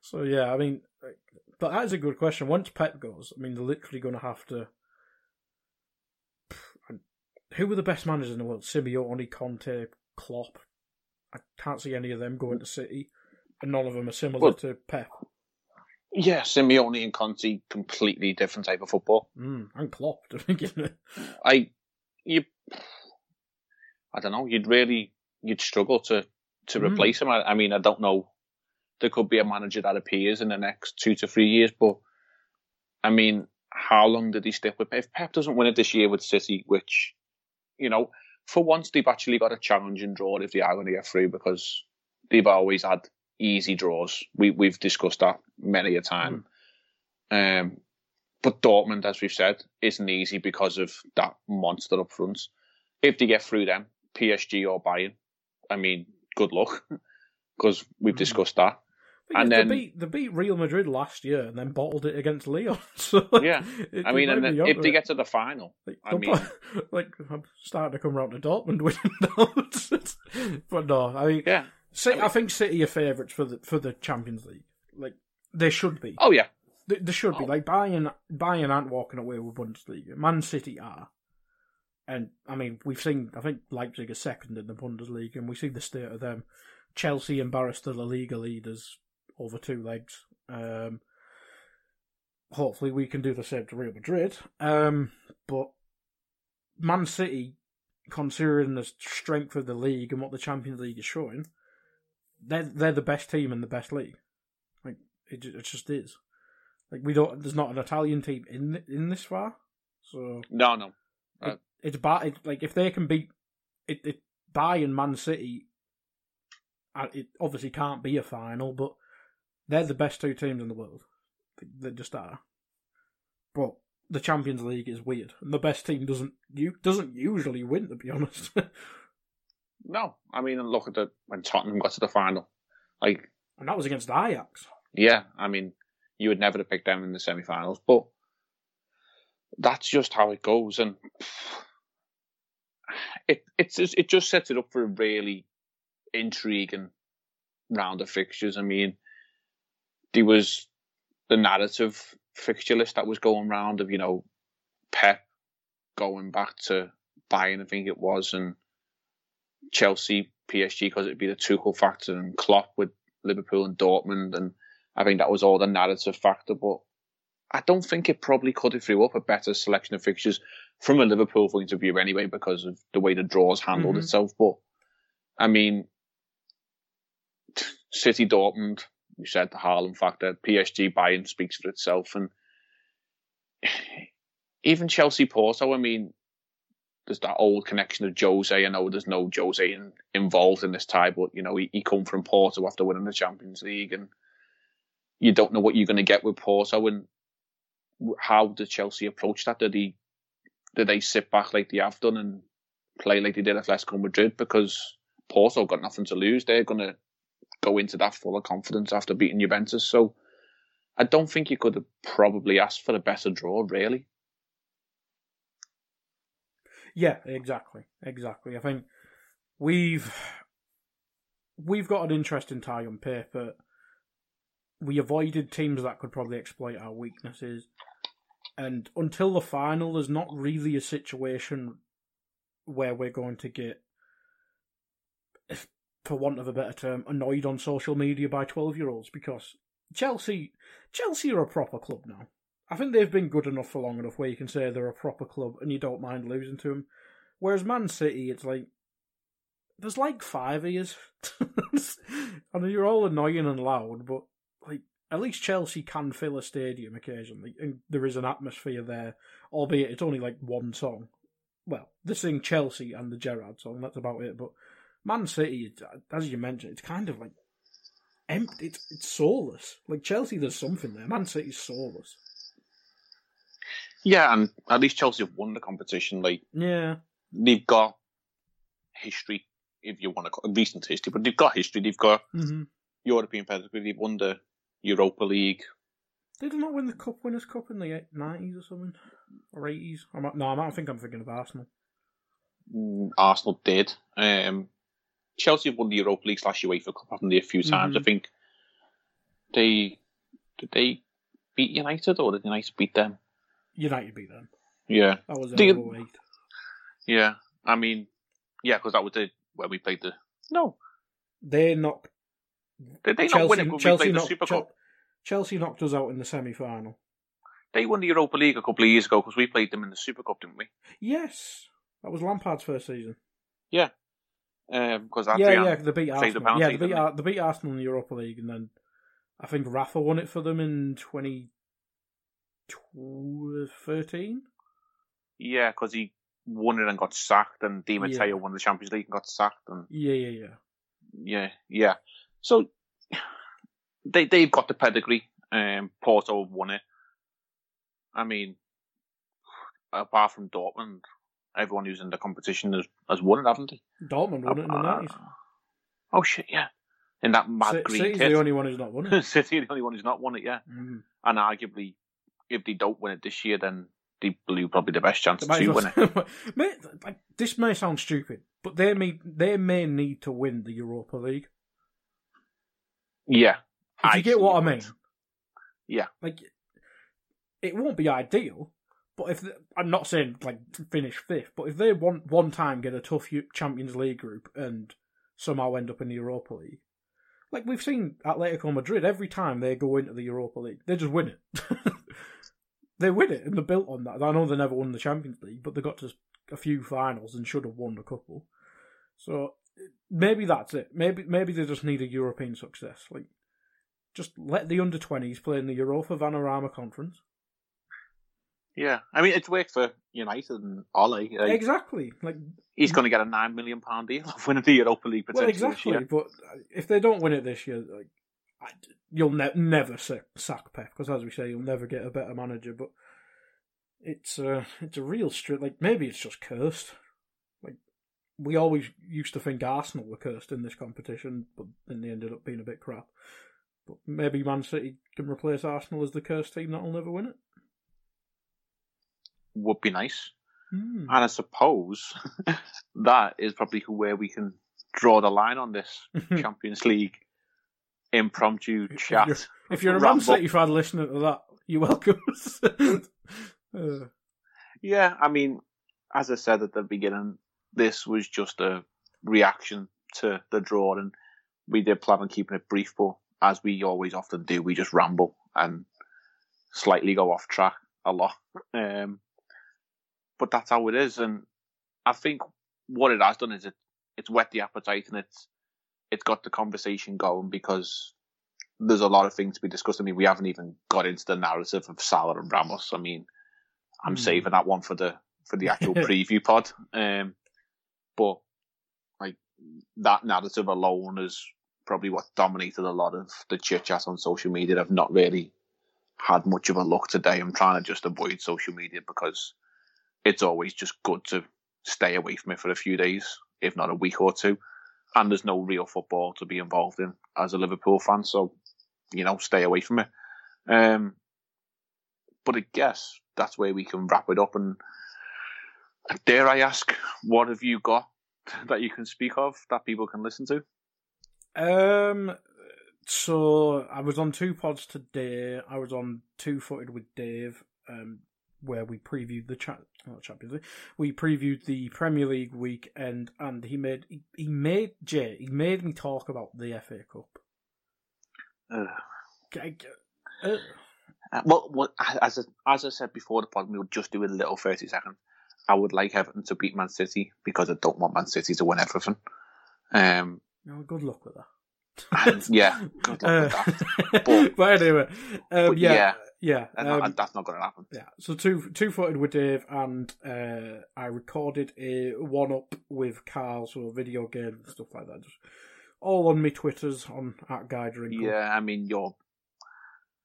[SPEAKER 5] so yeah, I mean, but that is a good question. Once Pep goes, I mean, they're literally going to have to. Who were the best managers in the world? Simeone, Conte, Klopp. I can't see any of them going to City, and none of them are similar
[SPEAKER 4] Well-
[SPEAKER 5] to Pep.
[SPEAKER 4] Yeah, Simeone and Conte, completely different type of football.
[SPEAKER 5] Mm, and Klopp, to begin with.
[SPEAKER 4] I, you, I don't know. You'd really, you'd struggle to to
[SPEAKER 5] Mm.
[SPEAKER 4] replace him. I, I mean, I don't know. There could be a manager that appears in the next two to three years, but I mean, how long did he stick with? If Pep doesn't win it this year with City, which, you know, for once they've actually got a challenge and draw if they are going to get through because they've always had easy draws. We we've discussed that many a time. Um, but Dortmund, as we've said, isn't easy because of that monster up front. If they get through them, PSG or Bayern, I mean, good luck (laughs) because we've
[SPEAKER 5] Mhm.
[SPEAKER 4] discussed that.
[SPEAKER 5] But
[SPEAKER 4] And
[SPEAKER 5] yeah,
[SPEAKER 4] then-
[SPEAKER 5] they beat they beat Real Madrid last year and then bottled it against Lyon. (laughs) So
[SPEAKER 4] Yeah.
[SPEAKER 5] it-
[SPEAKER 4] I mean, and then if they
[SPEAKER 5] it.
[SPEAKER 4] get to the final,
[SPEAKER 5] like,
[SPEAKER 4] I mean- (laughs)
[SPEAKER 5] like I'm starting to come round to Dortmund winning (laughs) but no, I mean,
[SPEAKER 4] yeah.
[SPEAKER 5] City, I, think City are favourites for the for the Champions League. Like they should be.
[SPEAKER 4] Oh yeah,
[SPEAKER 5] They, they should be.
[SPEAKER 4] Oh.
[SPEAKER 5] Like Bayern, Bayern aren't walking away with Bundesliga. Man City are. And I mean, we've seen. I think Leipzig are second in the Bundesliga, and we see the state of them. Chelsea embarrassed the La Liga leaders over two legs. Um, hopefully, we can do the same to Real Madrid. Um, but Man City, considering the strength of the league and what the Champions League is showing, they're they're the best team in the best league. Like it, it just is. Like we don't. There's not an Italian team in in this far, so
[SPEAKER 4] no, no,
[SPEAKER 5] it, it's bad. It, like if they can beat it, it Bayern Man City, uh, it obviously can't be a final, but they're the best two teams in the world. They just are. But the Champions League is weird, and the best team doesn't you doesn't usually win. To be (laughs) honest,
[SPEAKER 4] No, I mean, look at the when Tottenham got to the final. Like,
[SPEAKER 5] and that was against Ajax.
[SPEAKER 4] yeah, I mean, you would never have picked them in the semi-finals, but that's just how it goes, and it it's it just sets it up for a really intriguing round of fixtures. I mean, there was the narrative fixture list that was going round of you know Pep going back to Bayern, I think it was, and Chelsea, PSG because it'd be the Tuchel factor, and Klopp with Liverpool and Dortmund, and I think that was all the narrative factor. But I don't think it probably could have threw up a better selection of fixtures from a Liverpool point of view anyway, because of the way the draws handled
[SPEAKER 5] Mhm.
[SPEAKER 4] itself. But I mean, City, Dortmund, you said the Haaland factor, PSG, Bayern speaks for itself, and even Chelsea, Porto. I mean, there's that old connection of Jose. I know there's no Jose in, involved in this tie, but you know he, he come from Porto after winning the Champions League, and you don't know what you're going to get with Porto. And how did Chelsea approach that? Did he did they sit back like they have done and play like they did at Atletico Madrid? Because Porto got nothing to lose. They're going to go into that full of confidence after beating Juventus. So I don't think you could have probably asked for a better draw, really.
[SPEAKER 5] Yeah, exactly, exactly. I think we've we've got an interesting tie on paper. We avoided teams that could probably exploit our weaknesses, and until the final, there's not really a situation where we're going to get, for want of a better term, annoyed on social media by twelve-year-olds because Chelsea, Chelsea are a proper club now. I think they've been good enough for long enough where you can say they're a proper club and you don't mind losing to them. Whereas Man City, it's like there's like five years. (laughs) know you're all annoying and loud, but like at least Chelsea can fill a stadium occasionally, and there is an atmosphere there. Albeit it's only like one song. Well, they sing Chelsea and the Gerrard song. That's about it. But Man City, as you mentioned, it's kind of like empty. It's it's soulless. Like Chelsea, there's something there. Man City's soulless.
[SPEAKER 4] Yeah, and at least Chelsea have won the competition. Like
[SPEAKER 5] Yeah.
[SPEAKER 4] they've got history, if you want to call it recent history, but they've got history. They've got
[SPEAKER 5] Mm-hmm.
[SPEAKER 4] European pedigree. They've won the Europa League.
[SPEAKER 5] Did they not win the Cup Winners' Cup in the nineties or something, or eighties? No, I might think I'm thinking of Arsenal.
[SPEAKER 4] Mm, Arsenal did. Um, Chelsea have won the Europa League slash UEFA Cup, haven't they, a few times?
[SPEAKER 5] Mhm.
[SPEAKER 4] I think they did they beat United or did United beat them?
[SPEAKER 5] United beat them.
[SPEAKER 4] Yeah,
[SPEAKER 5] That was
[SPEAKER 4] Do you-
[SPEAKER 5] in 08.
[SPEAKER 4] yeah. I mean, yeah, because that was the when we played the no.
[SPEAKER 5] They knocked
[SPEAKER 4] Did they not
[SPEAKER 5] Chelsea.
[SPEAKER 4] win it when we
[SPEAKER 5] Chelsea
[SPEAKER 4] played the Super
[SPEAKER 5] Chel-
[SPEAKER 4] Cup?
[SPEAKER 5] Chelsea knocked us out in the semi final.
[SPEAKER 4] They won the Europa League a couple of years ago because we played them in the Super Cup, didn't we?
[SPEAKER 5] Yes, that was Lampard's first season.
[SPEAKER 4] Yeah. Because
[SPEAKER 5] yeah, yeah, they beat
[SPEAKER 4] saved the
[SPEAKER 5] Arsenal. Yeah, they beat, Ar- they beat Arsenal in the Europa League, and then I think Rafa won it for them in 2013.
[SPEAKER 4] Yeah, because he won it and got sacked, and Di Matteo
[SPEAKER 5] Yeah.
[SPEAKER 4] won the Champions League and got sacked, and
[SPEAKER 5] Yeah, yeah, yeah.
[SPEAKER 4] yeah, yeah. So they they've got the pedigree. Um, Porto have won it. I mean, apart from Dortmund, everyone who's in the competition has, has won it, haven't they?
[SPEAKER 5] Dortmund won it in the
[SPEAKER 4] Uh,
[SPEAKER 5] nineties.
[SPEAKER 4] Oh shit, yeah. In that mad
[SPEAKER 5] C-
[SPEAKER 4] green
[SPEAKER 5] City's
[SPEAKER 4] kit.
[SPEAKER 5] the only one who's not won it. (laughs)
[SPEAKER 4] City the only one who's not won it, yeah.
[SPEAKER 5] Mm.
[SPEAKER 4] And arguably, if they don't win it this year, then they blew probably the best chance to win it. (laughs)
[SPEAKER 5] Mate, like, this may sound stupid, but they may they may need to win the Europa League.
[SPEAKER 4] Yeah.
[SPEAKER 5] If you get what I mean.
[SPEAKER 4] Yeah.
[SPEAKER 5] Like, it won't be ideal, but if they, I'm not saying like finish fifth, but if they one one time get a tough Champions League group and somehow end up in the Europa League, like we've seen Atletico Madrid every time they go into the Europa League, they just win it. (laughs) they win it, and they're built on that. I know they never won the Champions League, but they got to a few finals and should have won a couple. So maybe that's it. Maybe maybe they just need a European success. Like just let the under twenties play in the Europa Vanarama Conference.
[SPEAKER 4] Yeah. I mean, it's worked for United and Ole. Like,
[SPEAKER 5] exactly. Like
[SPEAKER 4] he's going to get a £9 million deal of winning the Europa League
[SPEAKER 5] well,
[SPEAKER 4] potentially
[SPEAKER 5] exactly.
[SPEAKER 4] this year.
[SPEAKER 5] But if they don't win it this year, like I, you'll ne- never sack Pep because, as we say, you'll never get a better manager. But it's a it's a real straight. Like maybe it's just cursed. Like we always used to think Arsenal were cursed in this competition, but then they ended up being a bit crap. But maybe Man City can replace Arsenal as the cursed team that'll never win it.
[SPEAKER 4] Would be nice.
[SPEAKER 5] Mm.
[SPEAKER 4] And I suppose (laughs) that is probably where we can draw the line on this (laughs) (laughs) Champions League impromptu chat.
[SPEAKER 5] If you're, if you're a City fan listening to that, you're welcome.
[SPEAKER 4] uh. Yeah, I mean, as I said at the beginning, this was just a reaction to the draw, and we did plan on keeping it brief, but as we always often do, we just ramble and slightly go off track a lot. Um, but that's how it is, and I think what it has done is it it's whet the appetite and it's it's got the conversation going because there's a lot of things to be discussed. I mean, we haven't even got into the narrative of Salah and Ramos. I mean, I'm mm. saving that one for the for the actual (laughs) preview pod. Um, but like that narrative alone is probably what dominated a lot of the chit chat on social media. I've not really had much of a look today. I'm trying to just avoid social media because it's always just good to stay away from it for a few days, if not a week or two. And there's no real football to be involved in as a Liverpool fan, so you know, stay away from it. Um, but I guess that's where we can wrap it up. And dare I ask, what have you got that you can speak of that people can listen to?
[SPEAKER 5] Um, so I was on two pods today. I was on Two Footed with Dave, um, where we previewed the chat, not Champions League. We previewed the Premier League weekend, and he made he, he made Jay he made me talk about the FA Cup.
[SPEAKER 4] Uh, uh, well, well, as I, as I said before the pod, we'll just do a little thirty seconds. I would like Everton to beat Man City because I don't want Man City to win everything. Um,
[SPEAKER 5] no, good luck with that.
[SPEAKER 4] And, yeah, (laughs) good luck uh, with that.
[SPEAKER 5] But, (laughs) but anyway, um,
[SPEAKER 4] but
[SPEAKER 5] yeah,
[SPEAKER 4] yeah,
[SPEAKER 5] yeah,
[SPEAKER 4] um, that's not going to happen.
[SPEAKER 5] Yeah, so two two footed with Dave, and uh, I recorded a one up with Carl, so video game and stuff like that. Just all on my Twitters on at Guy Drinkle.
[SPEAKER 4] Yeah, I mean you're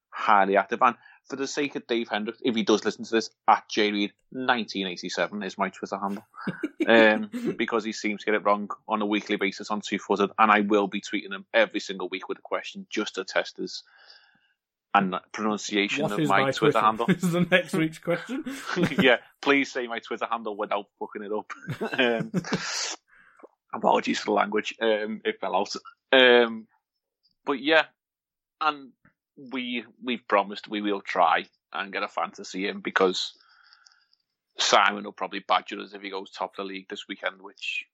[SPEAKER 4] highly active, and for the sake of Dave Hendricks, if he does listen to this, at JReed 1987 is my Twitter handle, (laughs) um, because he seems to get it wrong on a weekly basis on Two Footed, and I will be tweeting him every single week with a question just to test his and pronunciation
[SPEAKER 5] what
[SPEAKER 4] of
[SPEAKER 5] my,
[SPEAKER 4] my Twitter,
[SPEAKER 5] Twitter
[SPEAKER 4] handle. (laughs)
[SPEAKER 5] This is the next week's question. (laughs)
[SPEAKER 4] yeah, please say my Twitter handle without fucking it up. (laughs) um, apologies for the language. Um, it fell out. Um, but yeah, and we we've promised we will try and get a fantasy in because Simon will probably badger us if he goes top of the league this weekend, which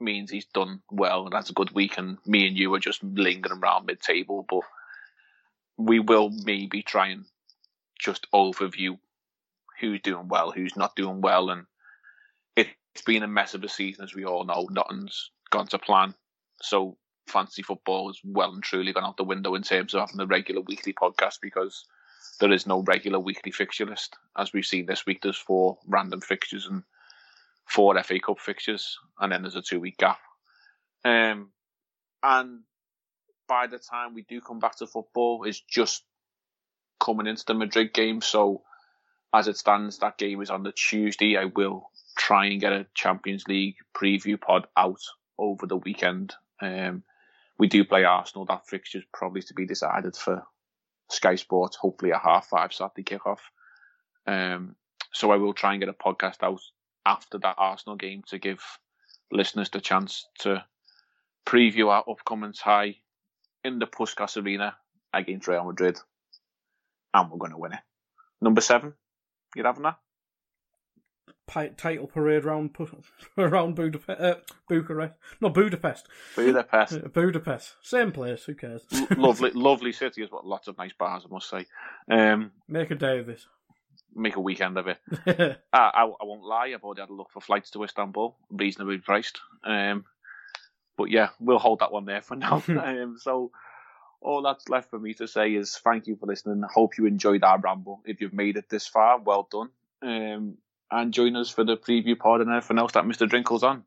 [SPEAKER 4] means he's done well and that's a good week. And me and you are just lingering around mid table, but we will maybe try and just overview who's doing well, who's not doing well, and it's been a mess of a season as we all know. Nothing's gone to plan, so fantasy football has well and truly gone out the window in terms of having a regular weekly podcast because there is no regular weekly fixture list. As we've seen this week, there's four random fixtures and four FA Cup fixtures, and then there's a two week gap. Um, and by the time we do come back to football, it's just coming into the Madrid game. So as it stands, that game is on the Tuesday. I will try and get a Champions League preview pod out over the weekend. Um, we do play Arsenal. That fixture is probably to be decided for Sky Sports, hopefully a half five Saturday kickoff. Um, so I will try and get a podcast out after that Arsenal game to give listeners the chance to preview our upcoming tie in the Puskas Arena against Real Madrid. And we're going to win it. Number seven, you're having that?
[SPEAKER 5] title parade around (laughs) around Budapest, uh, Bucharest, no Budapest,
[SPEAKER 4] Budapest, (laughs)
[SPEAKER 5] Budapest, same place. Who cares? (laughs)
[SPEAKER 4] lovely, lovely city as well. Lots of nice bars, I must say. Um,
[SPEAKER 5] make a day of this.
[SPEAKER 4] Make a weekend of it. I, I, I, won't lie. I've already had a look for flights to Istanbul, reasonably priced. Um, but yeah, we'll hold that one there for (laughs) now. (laughs) um, so all that's left for me to say is thank you for listening. Hope you enjoyed our ramble. If you've made it this far, well done. Um, and join us for the preview pod and everything else that Mr. Drinkle's on.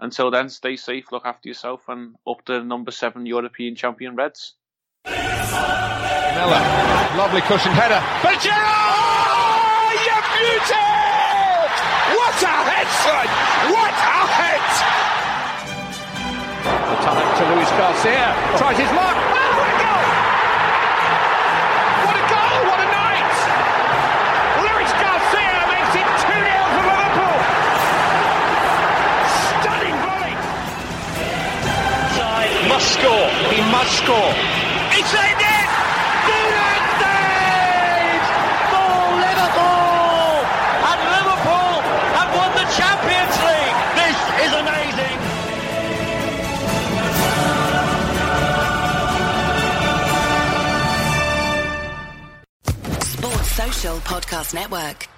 [SPEAKER 4] Until then, stay safe, look after yourself, and up to number seven European champion Reds.
[SPEAKER 2] Miller, lovely cushioned header. But Gerrard! you beauty! What a head, son! What a head!
[SPEAKER 3] Talent to Luis Garcia. Tries his mark. Oh, what a goal! What a goal! What a night! Luis Garcia makes it 2 0 for Liverpool. Stunning volley. Must score. He must score. It's in
[SPEAKER 6] Podcast Network.